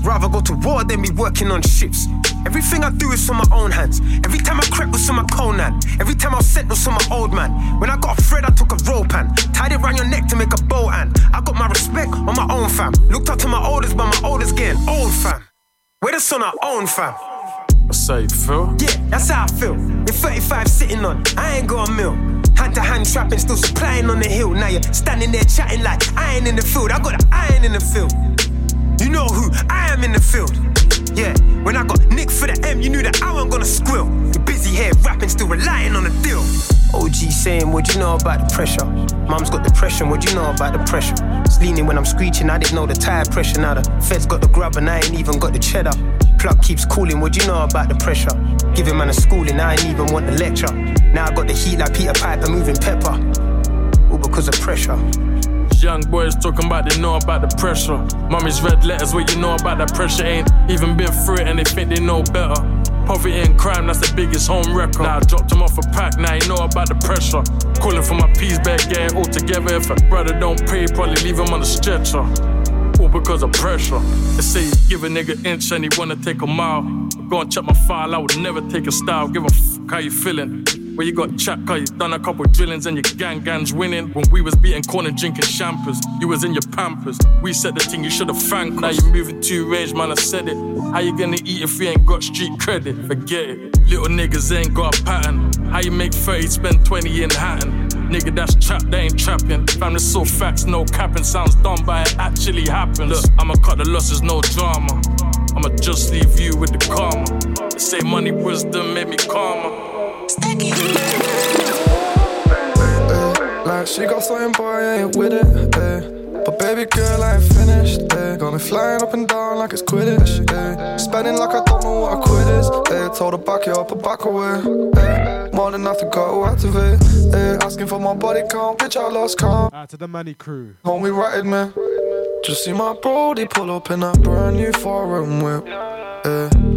Rather go to war than be working on ships. Everything I do is on my own hands. Every time I crack was on my Conan. Every time I was sent was on my old man. When I got a thread, I took a rope and tied it round your neck to make a bow and I got my respect on my own fam. Looked up to my oldest, but my oldest getting old fam. We're just on our own fam. That's how you feel? Yeah, that's how I feel. In 35 sitting on, I ain't got a mill. Hand to hand trapping, still supplying on the hill. Now you're standing there chatting like I ain't in the field. I got the iron in the field. You know who I am in the field. Yeah, when I got Nick for the M, you knew that I wasn't gonna squill. Busy here rapping, still relying on the deal. OG saying, what you know about the pressure? Mom's got depression, what you know about the pressure? It's leaning when I'm screeching, I didn't know the tire pressure. Now the feds got the grub and I ain't even got the cheddar. Plug keeps calling, what you know about the pressure? Giving man a schooling, I ain't even want the lecture. Now I got the heat like Peter Piper moving pepper. All because of pressure. Young boys talking about they know about the pressure. Mommy's red letters where you know about that pressure ain't even been through it and they think they know better. Poverty and crime, that's the biggest home record. Now I dropped him off a pack, now you know about the pressure. Calling for my peace back, getting all together. If a brother don't pay, probably leave him on the stretcher. All because of pressure. They say you give a nigga inch and he wanna take a mile. Go and check my file, I would never take a style. Give a fuck how you feeling. Where you got chat, cause you done a couple drillings and your gang gangs winning. When we was beating corn and drinking champers, you was in your pampers. We said the thing you should've thanked. Now you moving too range, man, I said it. How you gonna eat if you ain't got street credit? Forget it. Little niggas ain't got a pattern. How you make 30, spend 20 in Hatton? Nigga, that's trap, they ain't trapping. Family so facts, no capping. Sounds dumb, but it actually happened. Look, I'ma cut the losses, no drama. I'ma just leave you with the karma. They say money, wisdom made me calmer. Like she got something, boy, I ain't with it. Eh. But baby girl, I ain't finished. Eh. Got me flying up and down like it's Quidditch. Eh. Spending like I don't know what a quit is. Eh. Told her back it up, but back away. Eh. More than enough to go activate. Eh. Asking for my body count, bitch, I lost count. Out to the money crew. Homie ratted me. Just see my brody pull up in a brand new foreign whip. Eh.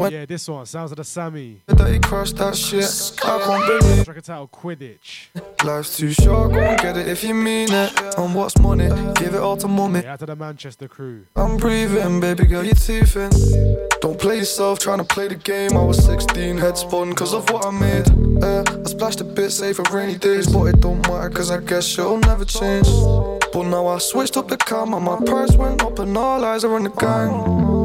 And when Yeah, this one, Sounds of the Sammy. that he crushed that shit, I can't believe Track titled Quidditch. Life's too short, go and get it if you mean it. And what's money? Give it all to mommy. Yeah, to the Manchester crew. I'm breathing, baby girl, your teeth in. Don't play yourself trying to play the game. I was 16, head spun cause of what I made. Uh, I splashed a bit safe for rainy days, but it don't matter cause I guess she'll never change. But now I switched up the camera, my price went up and all eyes are on the gang.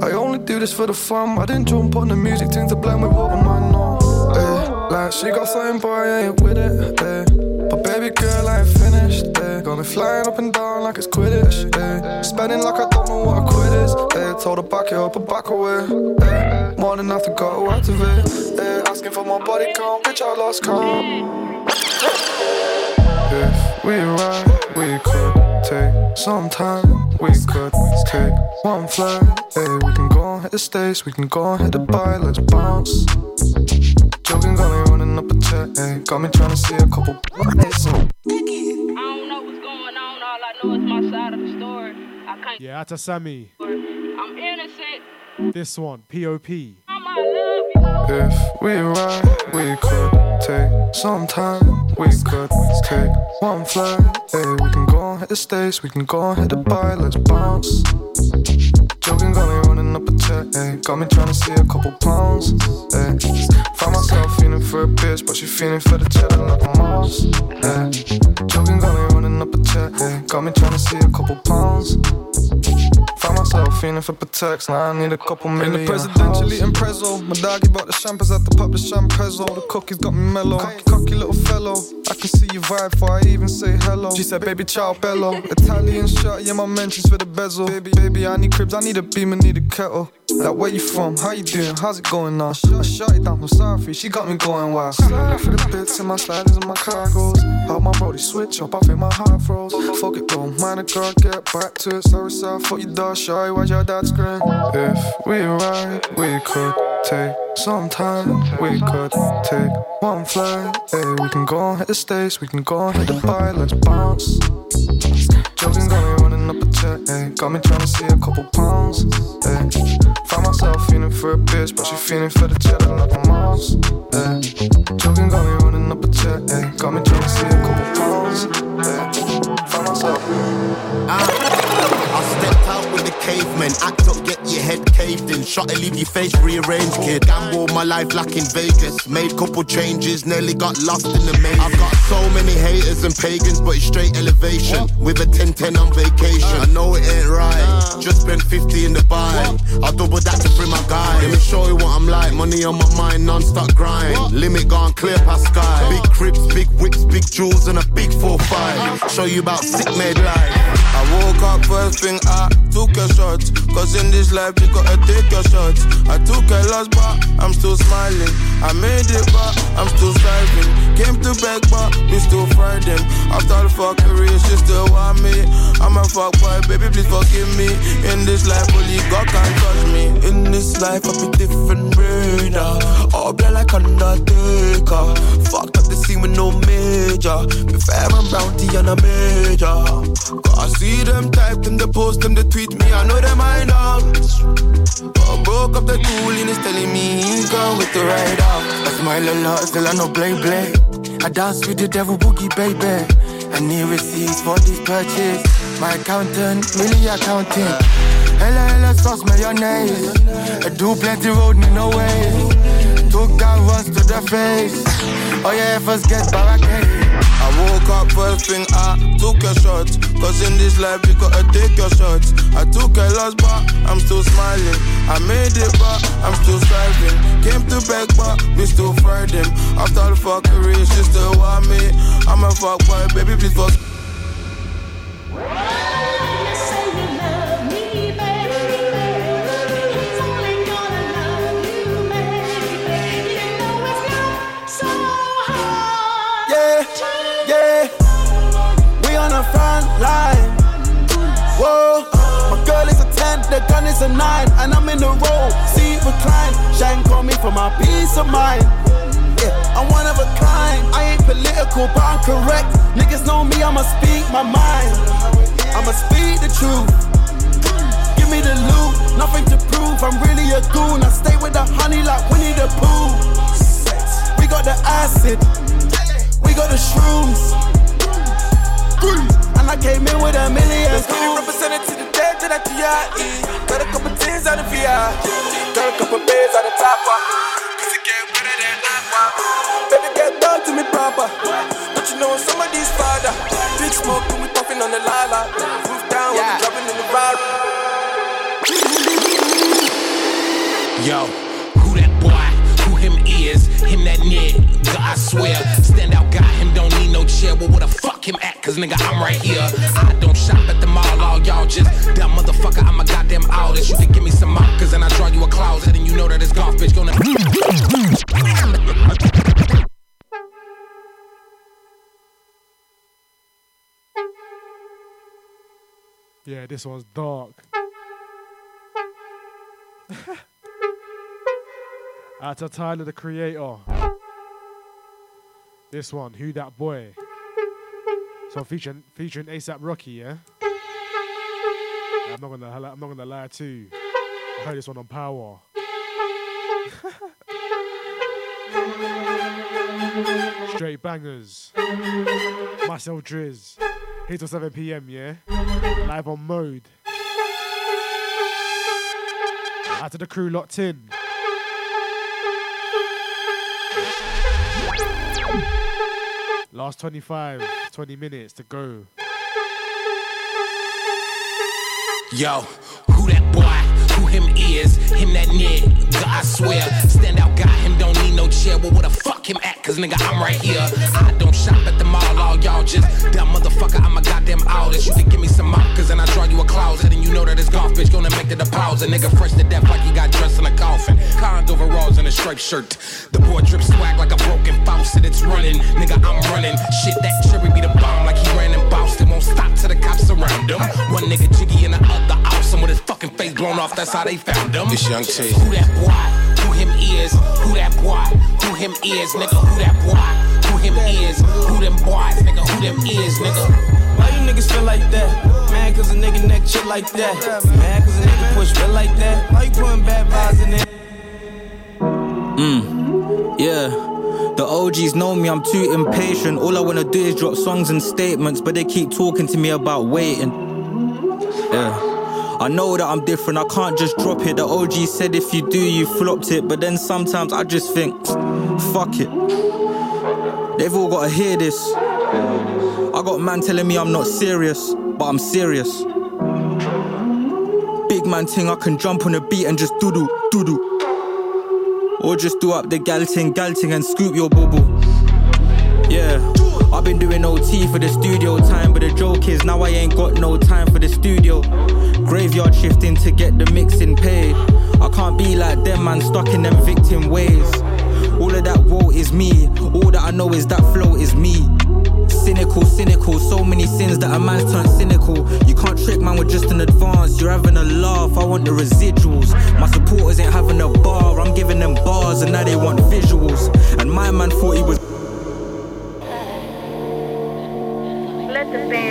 I only do this for the fun, I didn't jump on the music thing to blend with what man know. Eh, like she got something, boy, I ain't with it. Eh. But baby girl, I ain't finished. Eh. Got me flying up and down like it's Quidditch. Eh. Spending like I don't know what a quit is. Eh. Told her back it up and back away. More than enough to go activate. Eh. Asking for my body count, bitch, I lost count. If we ride, we could take some time. We could take one flight. Hey, we can go and hit the States, we can go and hit the bar, let's bounce. Joking got me running up a check, hey, got me trying to see a couple. So, Yeah, out to Sammy. I'm innocent. This one, POP. if we ride, we could take some time. We could take one flight. Hey, we can go and hit the States, we can go and hit the bar, let's bounce. Joking got me running up a check, hey, got me trying to see a couple pounds. Hey. Found myself feeling for a bitch, but she feeling for the cheddar like a mouse. Hey. Joking got me running up a check, hey, got me trying to see a couple pounds. Found myself feeling for protects, now I need a couple million. In the presidential eating prezzo, my doggy bought the champers at the pub, the champezzo. The cookies got me mellow, cocky cocky little fellow. I can see your vibe before I even say hello. She said, baby, ciao bello. Italian shot, yeah, my mentions for the bezel. Baby, baby, I need cribs, I need a beam, I need a kettle. Like, where you from? How you doing? How's it going now? I shot it down from Southie, she got me going wild. Sliding for the bits in my sliders and my cargoes. How my brody switch up, I think my heart froze. Fuck it, don't mind a girl, get back to it. Sorry, sorry, fuck your dog, shy, why's your dad scream? If we ride, we could take some time. We could take one flight. Hey, we can go and hit the States, we can go and hit the bar, let's bounce. Joking got me running up a check, hey. Got me trying to see a couple pounds, hey. Found myself feeling for a bitch, but she feeling for the cheddar like a mouse, hey. Joking got me running up a check, hey. Got me trying to see a couple pounds, hey. Found myself. I stepped out with the cavemen, act up, get your head caved in. Shot to leave your face rearranged, kid. Gamble my life like in Vegas. Made couple changes, nearly got lost in the maze. I've got so many haters and pagans, but it's straight elevation. With a 10-10 on vacation. I know it ain't right. Just spent 50 in the buy. I'll double that to bring my guy. Let me show you what I'm like. Money on my mind, non-stop grind. Limit gone clear past sky. Big crips, big whips, big jewels, and a big 4-5. Show you about sick made life. I woke up first thing I took a shot. Cause in this life you gotta take your shots. I took a loss but I'm still smiling. I made it but I'm still striving. Came to beg but we still frightened. After all the fuckery she still want me. I'm a fuck boy baby please forgive me. In this life only God can touch me. In this life I be different breeder. All blood like Undertaker. Fucked up the scene with no major. major. Prefer a bounty and a major. Cause I see them type them, they post them, they tweet me, I know them I know. But I broke up the tooling, is telling me he's gone with the rider. I smile a lot, still I know play play. I dance with the devil boogie, baby. I need receipts for this purchase. My accountant, really accounting. Hella, hella sauce, mayonnaise. I do plenty road, me no way. Took that once to the face. Oh yeah, first get barricade. Woke up first thing, I took a shot. Cause in this life you gotta take your shots. I took a loss, but I'm still smiling. I made it, but I'm still striving. Came to beg, but we still fried him. After the fuckery, she still want me. I'm a fuck boy, baby, please fuck. Line. Whoa, my girl is a 10, the gun is a 9, and I'm in the road. See it recline. Shine call me for my peace of mind. Yeah, I'm one of a kind. I ain't political, but I'm correct. Niggas know me, I'ma speak my mind. I'ma speak the truth. Give me the loot, nothing to prove. I'm really a goon. I stay with the honey like Winnie the Pooh. We got the acid, we got the shrooms. And I came in with a million. Let's get it represented to the dead to that DIE. Got a couple things out of VR. Got a couple beers out of top. Cause it get better than aqua. Baby, get down to me proper. Don't you know somebody's father? Big smoke when we puffing on the lala. Roof down when we dropping in the ride. Yo, who that boy? Who him is? Him that nigga, I swear. Chair. Well, where the fuck him at? Cause nigga, I'm right here. I don't shop at the mall, all y'all just dumb motherfucker. I'm a goddamn artist. You can give me some markers and I draw you a closet. And you know that golf bitch gonna. Yeah, this one's dark. Out to Tyler the Creator. This one, Who That Boy? So featuring featuring ASAP Rocky, yeah. I'm not gonna I'm not gonna lie to you. I heard this one on Power. Straight bangers. Myself Driz. Here till 7 p.m. Yeah. Live on mode. Out to the crew locked in. Last 25, 20 minutes to go. Yo, who that boy? Who him is? Him that nigga, I swear. Stand out guy, him don't need no chair. Well, where the fuck him at? Cause nigga, I'm right here. I don't shop at the mall, all y'all just dumb motherfucker. I'm a goddamn artist. You can give me some markers and I draw you a closet. And you know that this golf bitch gonna make the deposit. Nigga fresh to death like he got dressed in a coffin. Cons overalls and a striped shirt. The boy drip swag like a broken faucet. It's running. Nigga, I'm running. Shit, that cherry be the bomb like he ran in Boston. Won't stop till the cops around him. One nigga jiggy and the other awesome with his fucking face blown off. That's how they found him. It's Young T. Who that boy? Who is? Who that boy? Who him is? Nigga, who that boy? Who him is? Who them boys? Nigga, who them is? Nigga. Why you niggas feel like that? Man, cause a nigga neck shit like that. Man, cause a nigga push feel like that. Why you putting bad vibes in it? Mm, yeah. The OGs know me, I'm too impatient. All I wanna do is drop songs and statements, but they keep talking to me about waiting. Yeah. I know that I'm different, I can't just drop it. The OG said if you do, you flopped it. But then sometimes I just think, fuck it. They've all gotta hear this. I got man telling me I'm not serious, but I'm serious. Big man ting, I can jump on a beat and just doodle, doodle. Or just do up the galting, galting and scoop your bubble. Yeah, I've been doing OT for the studio time, but the joke is now I ain't got no time for the studio. Graveyard shifting to get the mixing paid. I can't be like them man stuck in them victim ways. All of that woe is me. All that I know is that flow is me. Cynical, cynical, so many sins that a man's turned cynical. You can't trick man with just an advance. You're having a laugh, I want the residuals. My supporters ain't having a bar, I'm giving them bars, and now they want visuals. And my man thought he was. let the band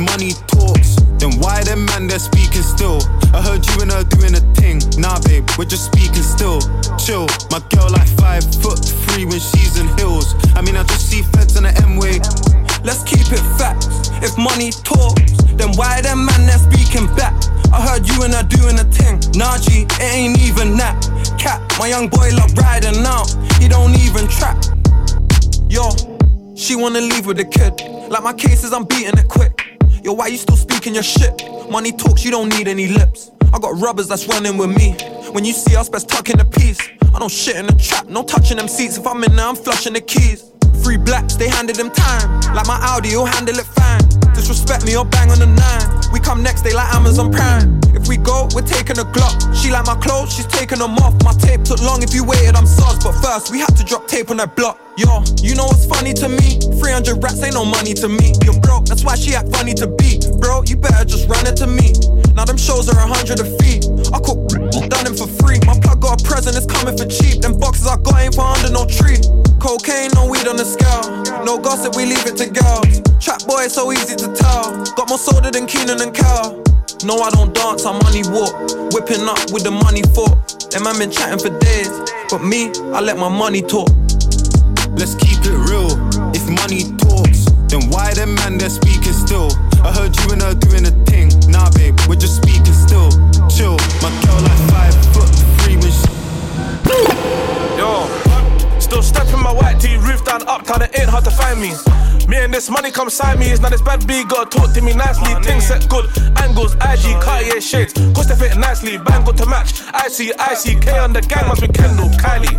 money talks, then why them man they're speaking still? I heard you and her doing a thing. Nah, babe, we're just speaking still. Chill, my girl like five foot three when she's in heels. I mean, I just see feds on the M way. Let's keep it facts. If money talks, then why them man they're speaking back? I heard you and her doing a thing. Nah, G, it ain't even that. Cat, my young boy love riding out. He don't even trap. Yo, she wanna leave with the kid. Like my cases, I'm beating it quick. Yo, why you still speaking your shit? Money talks, you don't need any lips. I got rubbers that's running with me. When you see us, best tuck in the piece. I don't shit in the trap, no touching them seats. If I'm in there, I'm flushing the keys. Free blacks, they handed them time. Like my Audi, you'll handle it fine. Disrespect me or bang on the nine. We come next, they like Amazon Prime. If we go, we're taking a Glock. She like my clothes, she's taking them off. My tape took long, if you waited, I'm sus. But first, we had to drop tape on that block. Yo, you know what's funny to me? 300 rats ain't no money to me. You're broke, that's why she act funny to. Bro, you better just run it to me. Now them shows are a hundred a fee. I cook, done them for free. My plug got a present, it's coming for cheap. Them boxes I got ain't for under no tree. Cocaine, no weed on the scale. No gossip, we leave it to girls. Trap boy, so easy to tell. Got more soda than Kenan and Kel. No, I don't dance, I money walk. Whipping up with the money fork. Them man been chatting for days. But me, I let my money talk. Let's keep it real. If money talks, then why them man they're speaking still? I heard you and her doing a thing. Nah, babe, we're just speaking still. Chill, my girl like five foot three when she. Yo, still stepping my white tee, roof down, uptown, it ain't hard to find me. Me and this money come side me. It's not this bad B, gotta talk to me nicely. Things set good, angles, IG, Cartier shades. Cost they fit nicely, bangle to match. I see, I see, K on the gang, must be Kendall, Kylie.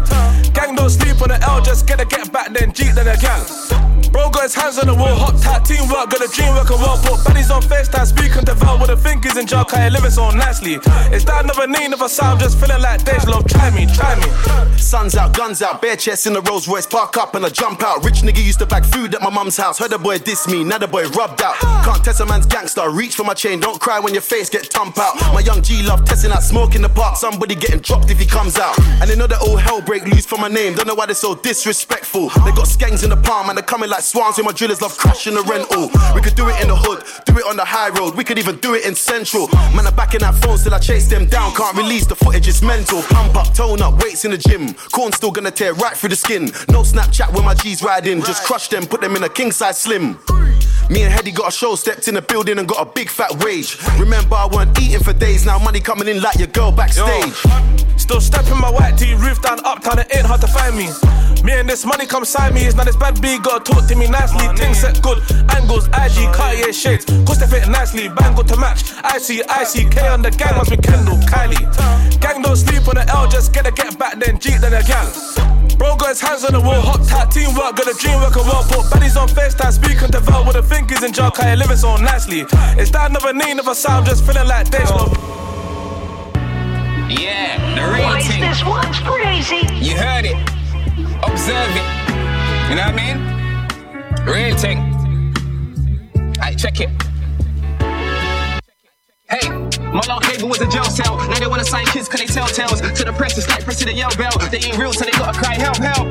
Gang don't sleep on the L, just get a get back, then Jeep, then a gang. Bro got his hands on the wall, hot tight teamwork, got a dream working well. Put baddies on FaceTime, speaking to Val with the fingers in jar, can live it so nicely. It's that another need of a sound, just feeling like Dej Loaf? Try me, try me. Sun's out, guns out, bare chests in the Rolls Royce, park up and I jump out. Rich nigga used to bag food at my mum's house. Heard a boy diss me, now the boy rubbed out. Can't test a man's gangster, reach for my chain, don't cry when your face get tump out. My young G love testing out smoke in the park, somebody getting dropped if he comes out. And they know that all hell break loose for my name, don't know why they're so disrespectful. They got skanks in the palm and they're coming like swans with my drillers love crashing the rental. We could do it in the hood, do it on the high road, we could even do it in central. Man, I'm back in that phone till I chase them down, can't release the footage, it's mental. Pump up, tone up, weights in the gym. Corn still gonna tear right through the skin. No Snapchat when my G's riding, just crush them, put them in a king size slim. Me and Hetty got a show, stepped in the building and got a big fat wage. Remember, I weren't eating for days, now money coming in like your girl backstage. Still stepping my white tee, roof down, uptown, it ain't hard to find me. Me and this money come side me, it's not this bad B, gotta talk to me nicely. Things set good, angles, IG, Cartier shades. Cost they fit nicely, bang bangle to match. I see, I see, K on the gang, must be Kendall, Kylie. Gang don't sleep on the L, just get a get back, then Jeep, then a gang. Bro got his hands on the wall, hot tight teamwork, got a dream work working well. Put baddies on FaceTime, speaking to Val with the fingers in jar, can living so nicely. Is that another need of a sound, just feeling like Dej Loaf? Yeah, the real Boys, thing. this one's crazy. You heard it. Observe it. You know what I mean? Real thing. I check it. Hey, my lock cable was a jail cell. Now they wanna sign kids cause they tell tales. To the press, it's like pressing the yell bell. They ain't real, so they gotta cry help, help.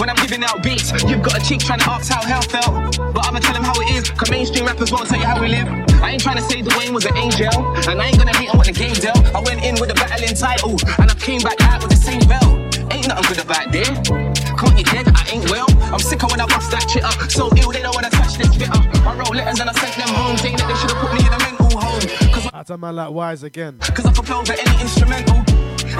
when I'm giving out beats. You've got a cheek trying to ask how hell felt. But I'ma tell him how it is, cause mainstream rappers won't tell you how we live. I ain't trying to say Dwayne was an angel, and I ain't gonna hate on what the game dealt. I went in with a battling title, and I came back out with the same belt. Ain't nothing good about there. Can't you that I ain't well? I'm sicker when I bust that shit up. So ill, they don't wanna touch this bit up. I wrote letters and I sent them home, saying that they should've put me in a mental home. Cause That's a man like Wise again. Cause I propose at any instrumental.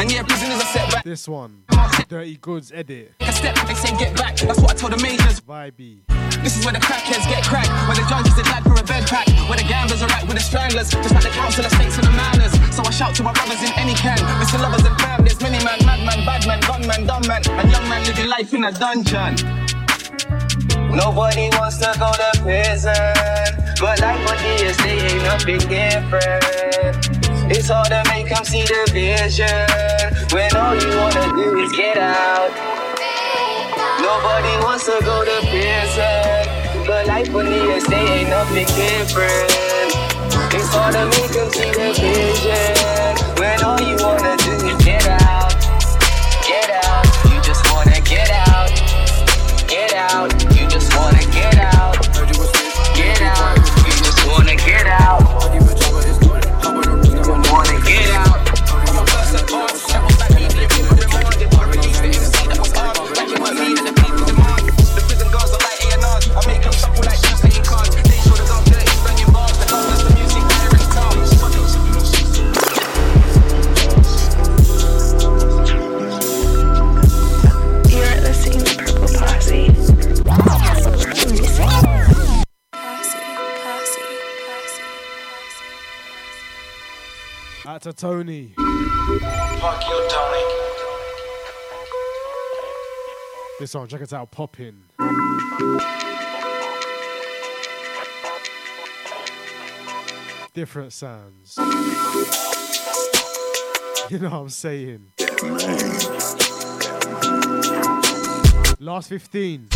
And yeah, prison is a setback. This one, Dirty Goods edit. A step, they say get back. That's what I told the majors. Vibey. This is where the crackheads get cracked. Where the judges are glad for a bed pack. Where the gamblers are right with the stranglers. Just like the council estates and the manners. So I shout to my brothers in any can. Mr. Lovers and fam, there's many man, madman, badman, gunman, dumb man. And young man living life in a dungeon. Nobody wants to go to prison, but life on estate ain't nothing different. It's hard to make them see the vision when all you wanna do is get out. Nobody wants to go to prison, but life on estate ain't nothing different. It's hard to make them see the vision when all you wanna Tony. Fuck you, Tony. This song, check it out, Poppin'. Different sounds. You know what I'm saying? Last 15.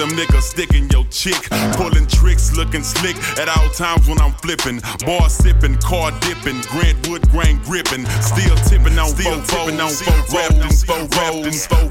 Long dick slim nigga sticking your chick, pulling tricks, looking slick. At all times when I'm flipping. Bar sipping, car dipping, Grant Wood grain gripping, still tipping on still tipping on four in four in four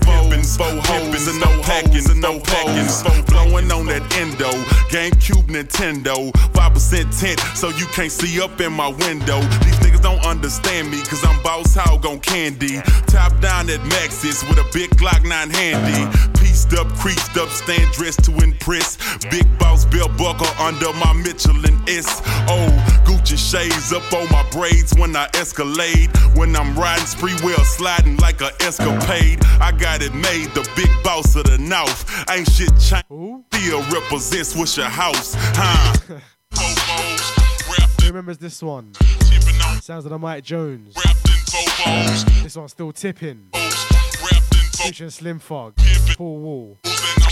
four hoes and no packing, and no packing, four blowing on that endo, GameCube Nintendo, five percent tint, so you can't see up in my window. These niggas don't understand me, cause I'm boss hog on candy. Top down at Maxis with a big Glock 9 handy. Pieced up, creased up, stand dressed to impress. Big boss belt buckle under my Mitchell & Ness. Oh, Gucci shades up on my braids when I escalade. When I'm riding spree wheel, sliding like a escapade. I got it made, the big boss of the North. Ain't shit changed. Still represents what's your house, huh? Who remembers this one? Sounds of the Mike Jones. This one's still tipping. Featuring Slim Thug, Paul Wall. Fofos,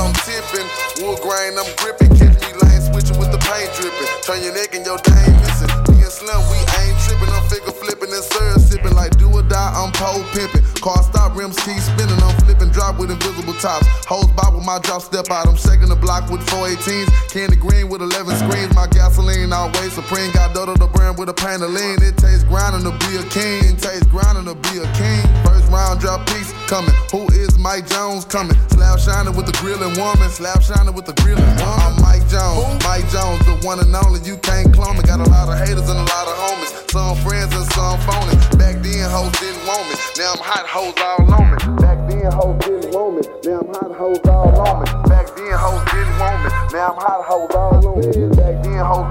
I'm tipping. Wood grain, I'm gripping. Catch me lane switching with the paint dripping. Turn your neck and your dame missing. We and slim, we ain't tripping. I'm figure flipping and syrup sipping. Like do or die, I'm pole pimping. Car stop, rims keep spinning. I'm flipping drop with invisible tops. Hoes bob with my drop step out. I'm shaking the block with 418s. Candy green with 11 screens. My gasoline always supreme. Got Dodo the brand with a lean. It tastes grinding to be a king. It tastes grinding to be a king. First round drop piece coming. Who is Mike Jones coming? Slab shining with the grilling woman. Slab shining with the grilling woman. I'm Mike Jones. Mike Jones, the one and only. You can't clone me. Got a lot of haters and a lot of homies. Some friends and some phony. Back then, hoes didn't want me. Now I'm hot hoes all on me. Back then, hoes didn't want me. Now I'm hot hoes all on me. Back then, hoes didn't want me. Now I'm hot hoes all on me. Back then, hoes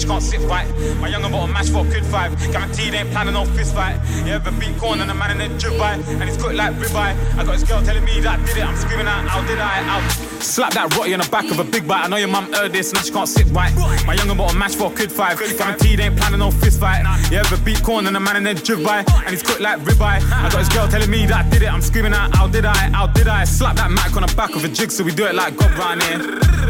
this, she can't sit right. My younger bought a match for a good five. Guaranteed ain't planning no fist fight. You ever beat corn and a man in a by, and he's cooked like ribeye. I got his girl telling me that I did it. I'm screaming out, how did I? Out. Slap that rotty on the back of a big bite. I know your mum heard this, now she can't sit right. My younger bought a match for a good five. Guaranteed ain't planning no fist fight. You ever beat corn and a man in a jib by, and he's quick like ribeye. I got his girl telling me that I did it. I'm screaming out, how did I? How did I? Slap that mic on the back of a jig, so we do it like God round here.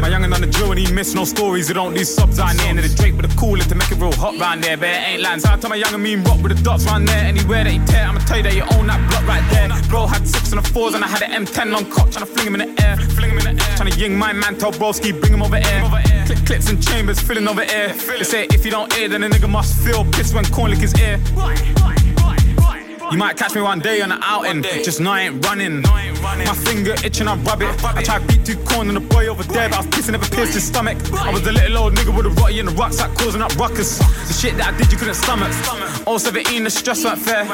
My youngin' on the drill and he miss no stories. He don't do subs down there. And the Drake with the cooler to make it real hot round there. But it ain't lands. I tell my youngin' mean rock with the dots round there. Anywhere that he tear, I'ma tell you that you own that block right there. Bro had six and the fours and I had an M10 on cock, tryna fling him in the air. Fling him in the air. Tryna ying my man, tell broski, bring him over here. Clip clips and chambers, filling over air. They say if you don't hear, then a nigga must feel pissed when corn lick his ear. You might catch me one day on an outing, just know I ain't running. My finger itching, I rub it. I tried beat two corn and the boy over there, but I was pissing, never pierced his stomach. I was a little old nigga with a rotty in the rucksack, causing up ruckus. The shit that I did, you couldn't stomach. All 17, the stress weren't fair.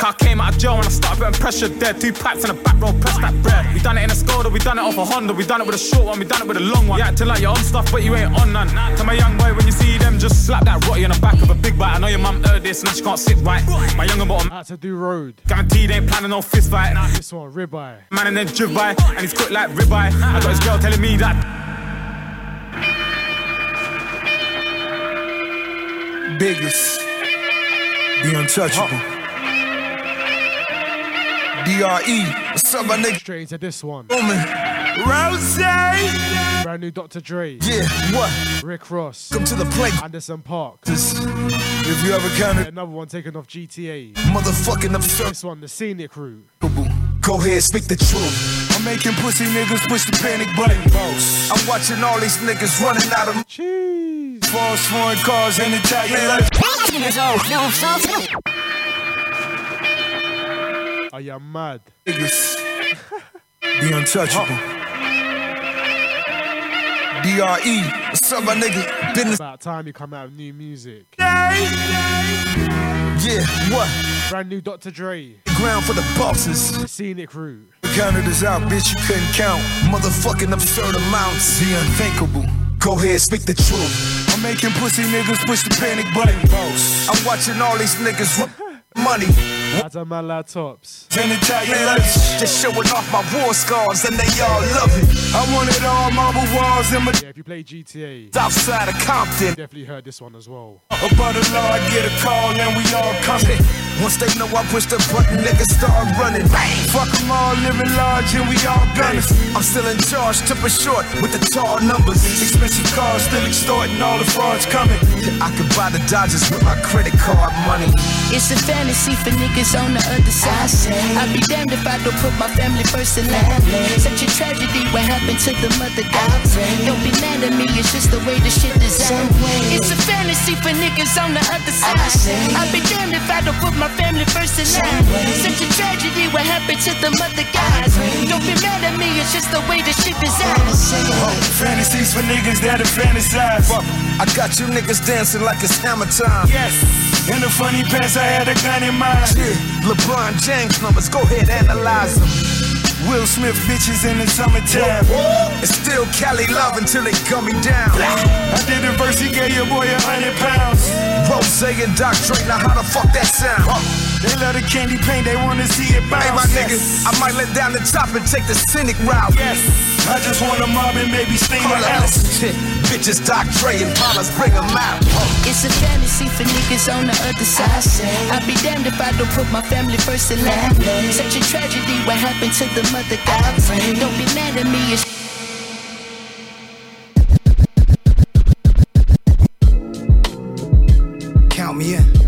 Car came out of jail when I started putting pressure there. Two pipes in the back row, press that bread. We done it in a Skoda, we done it off a Honda, we done it with a short one, we done it with a long one. You acting like you're on stuff, but you ain't on none. Tell my young boy when you see them, just slap that rotty on the back of a big bite. I know your mum heard this, now she can't sit right. My younger bottom. Out to do road. Guaranteed ain't planning no fist fight. This one, ribeye. Man and then jib by, and he's cooked like ribeye. I got his girl telling me that. Biggest, the untouchable. DRE, what's up, my nigga? Straight into this one. Rose! Brand new Dr. Dre. Yeah, what? Rick Ross. Come to the plate. Anderson .Paak. If you ever counted. Another one taken off GTA. Motherfucking absurd. This one, the scenic route. Go ahead, speak the truth. I'm making pussy niggas push the panic button. Boss. I'm watching all these niggas running out of cheese. False foreign cars and Italian. Are you mad? Niggas, the untouchable. DRE, what's up, my nigga? Business. About time you come out with new music. Yeah, what? Brand new Dr. Dre. Ground for the bosses. The scenic route. Counted us out, bitch, you couldn't count. Motherfucking absurd amounts. The unthinkable. Go ahead, speak the truth. I'm making pussy niggas push the panic button. Boss. I'm watching all these niggas money. That's a my laptops. tops. Just showing off my war scars and they all love it. I wanted all marble walls in my Yeah, if you play GTA, outside of Compton. definitely heard this one as well. About the law, I get a call and we all coming. Once they know I push the button, niggas start running. Fuck them all, living large and we all gunners. I'm still in charge, triple short with the tall numbers. Expensive cars, still extorting all the frauds coming. I could buy the Dodgers with my credit card money. It's a fantasy for niggas on the other side. I'd be damned if I don't put my family first in line. Such a tragedy, what happened to the mother God? Don't be mad at me, it's just the way the shit designed. It's a fantasy for niggas on the other side. I'd be damned if I don't put my family first in line. Such a tragedy, what happened to the mother God? Don't be mad at me, it's just the way the shit is designed. Oh, fantasies for niggas that'll fantasize. Fuck, I got you niggas dancing like it's hammer time. Yes. In the funny pants, I had a gun in mind. Yeah, LeBron James numbers, go ahead, analyze them. Will Smith bitches in the summertime. And still Cali love until they gun me down. I did the verse, he gave your boy a hundred pounds. Ross and Doc Dre, now how the fuck that sound? They love the candy paint, they wanna see it bounce. Hey, my nigga, I might let down the top and take the scenic route. Yes. I just wanna mob and maybe steam a house. Shit, bitches, Doc Dre and Paula's bring them out. Oh. It's a fantasy for niggas on the other side. I'd be damned if I don't put my family first in line. Such a tragedy, what happened to the mother gods? Don't be mad at me, it's Count me in.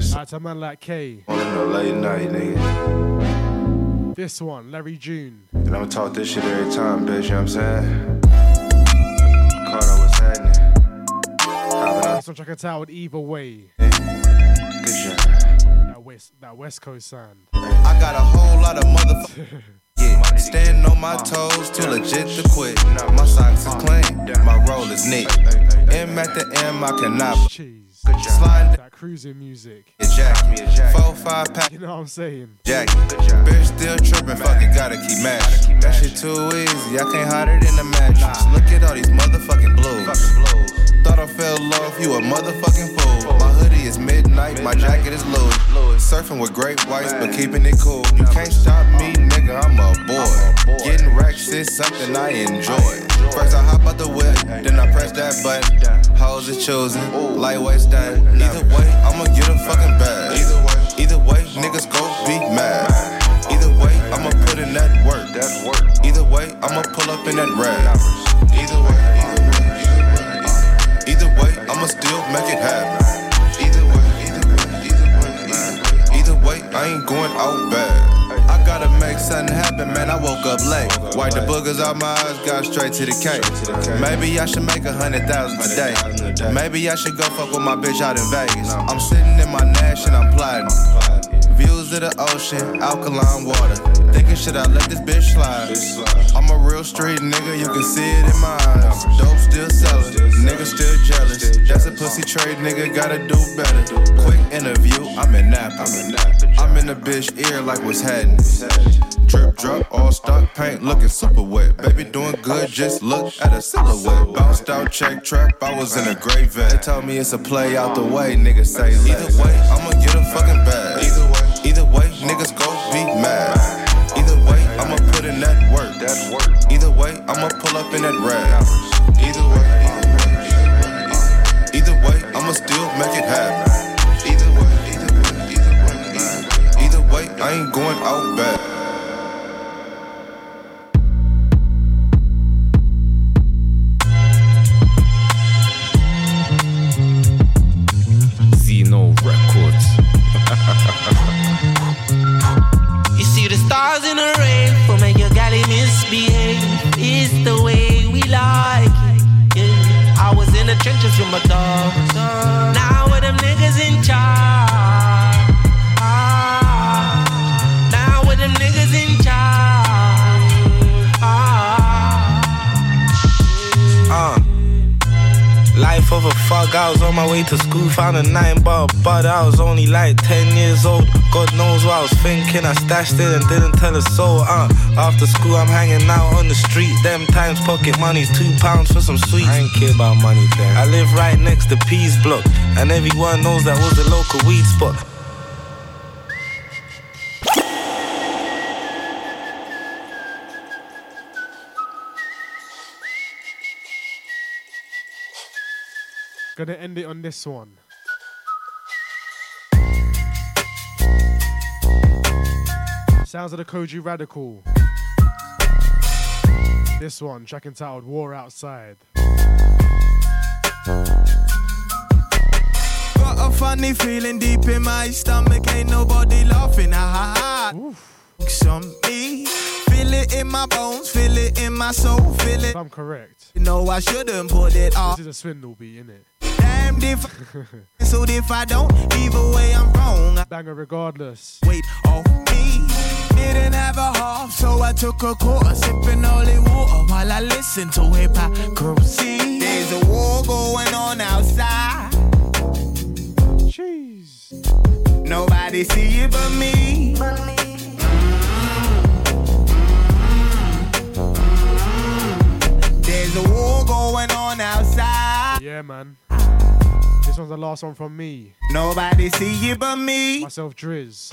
Out to a man like K. on the late night, nigga. This one, Larry June. And I'ma talk this shit every time, bitch, you know what I'm saying? Carter, what's happening? This one track entitled Either Way. Good job. That West, that West Coast sound. I got a whole lot of motherfuckers. Standing on my toes, too legit to quit. My socks is clean, my roll is neat. M at the M, I cannot. Sliding That cruising music. Jack, me a jack. four five pack. You know what I'm saying? Jack, bitch still tripping, fuck it, gotta keep match. That shit too easy, I can't hide it in the mattress. Look at all these motherfucking blues. Thought I fell off, you a motherfucking fool. My hoodie is midnight, my jacket is Louis. Surfing with great whites, but keeping it cool. You can't stop me, nigga, I'm a boy. Getting racks is something I enjoy. First I hop out the whip, then I press that button. Hoes is choosing, lightweight stand. Either way, I'ma get a fucking bag. Either way, either way, niggas go be mad. Either way, I'ma put in that work. Either way, I'ma pull up in that rag. Either way, either way, either way, I'ma still make it happen. Either way, either way, either way, either way, either way, I ain't going out bad. Gotta make something happen, man. I woke up late. Wipe the boogers out my eyes, got straight to the cake. Maybe I should make a hundred thousand today. Maybe I should go fuck with my bitch out in Vegas. I'm sitting in my Nash and I'm plotting. Views of the ocean, alkaline water. Thinking should I let this bitch slide? I'm a real street nigga, you can see it in my eyes. Dope still selling, nigga still jealous. That's a pussy trade, nigga gotta do better. Quick interview, I'm in Napa. I'm in the bitch ear like what's happening. Drip drop, all stock paint, looking super wet. Baby doing good, just look at a silhouette. Bounced out, check trap, I was in a great vet. They told me it's a play out the way, niggas say Either way, I'ma get a fucking bag. Either way, either way, niggas go be mad. Either way, I'ma put in that work. Either way, I'ma pull up in that rag. Either way, either way, I'ma still make it happen. Either way, either way, either way, either way, I ain't going out bad. Stars in the rain for make your galley misbehave. It's the way we like it. Yeah. I was in the trenches with my dogs. Now with them niggas in charge. Ah. Now with them niggas in dog. I was on my way to school, found a nine bar bud. I was only like 10 years old. God knows what I was thinking. I stashed it and didn't tell a soul. Uh, after school, I'm hanging out on the street. Them times, pocket money's two pounds for some sweets. I ain't care about money then. I live right next to Peace Block, and everyone knows that was the local weed spot. Gonna end it on this one. Sounds of the Kojey Radical. This one, track entitled War Outside. Got a funny feeling deep in my stomach, ain't nobody laughing. Ha ha ha. On me, feel it in my bones, feel it in my soul, feel it. If I'm correct, You know I shouldn't put it off. this is a swindle beat, innit? Damned if, so if I don't, either way I'm wrong. Banger regardless. Wait off me. Didn't have a half, so I took a quarter, sipping holy water while I listened to hypocrisy. There's a war going on outside. Jeez. Nobody see it but me. There's a war going on outside. Yeah, man. This one's the last one from me. Nobody see you but me. Myself, Driz.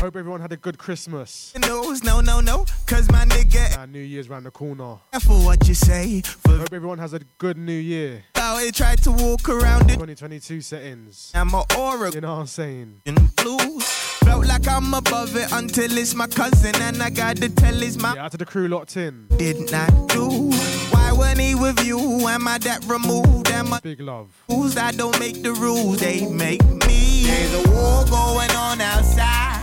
Hope everyone had a good Christmas. Knows, no, no, no, cause my nigga. Nah, New Year's round the corner. Careful what you say. For Hope everyone has a good New Year. how it tried to walk around it. 2022 settings. I'm a aura You know what I'm saying? in blues. Felt like I'm above it until it's my cousin, and I got to tell his mom. Yeah, out to the crew locked in. Did not I do. Why wasn't with you? Am I that removed? Am I Big love. rules? I don't make the rules, they make me. There's a war going on outside.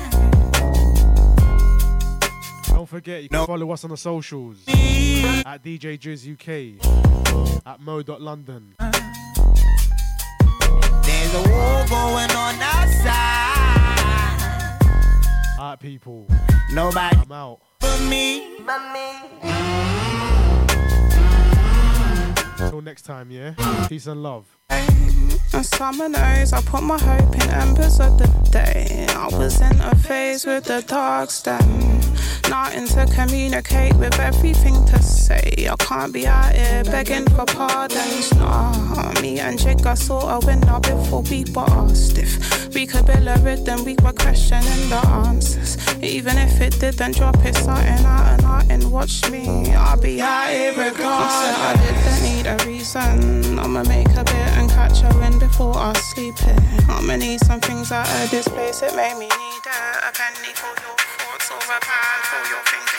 Don't forget, you can follow us on the socials at DJ Driz UK, at mo.london. There's a war going on outside. Alright, people. Nobody I'm out. but me. Till next time, yeah? Peace and love. On summer nights, I put my hope in embers of the day. I was in a phase with the dark stem. Nothing to communicate with everything to say. I can't be out here begging for pardons. Nah, me and Jig got sort of winner before we were asked if we could build a rhythm. We were questioning the answers. Even if it didn't drop, it's something out and out and watch me. I'll be out here regardless. I didn't need a reason. I'ma make a bit and catch a wind before I sleep. I'ma need some things out of this place. It made me need a, a penny for your thoughts or a pound for your thinking.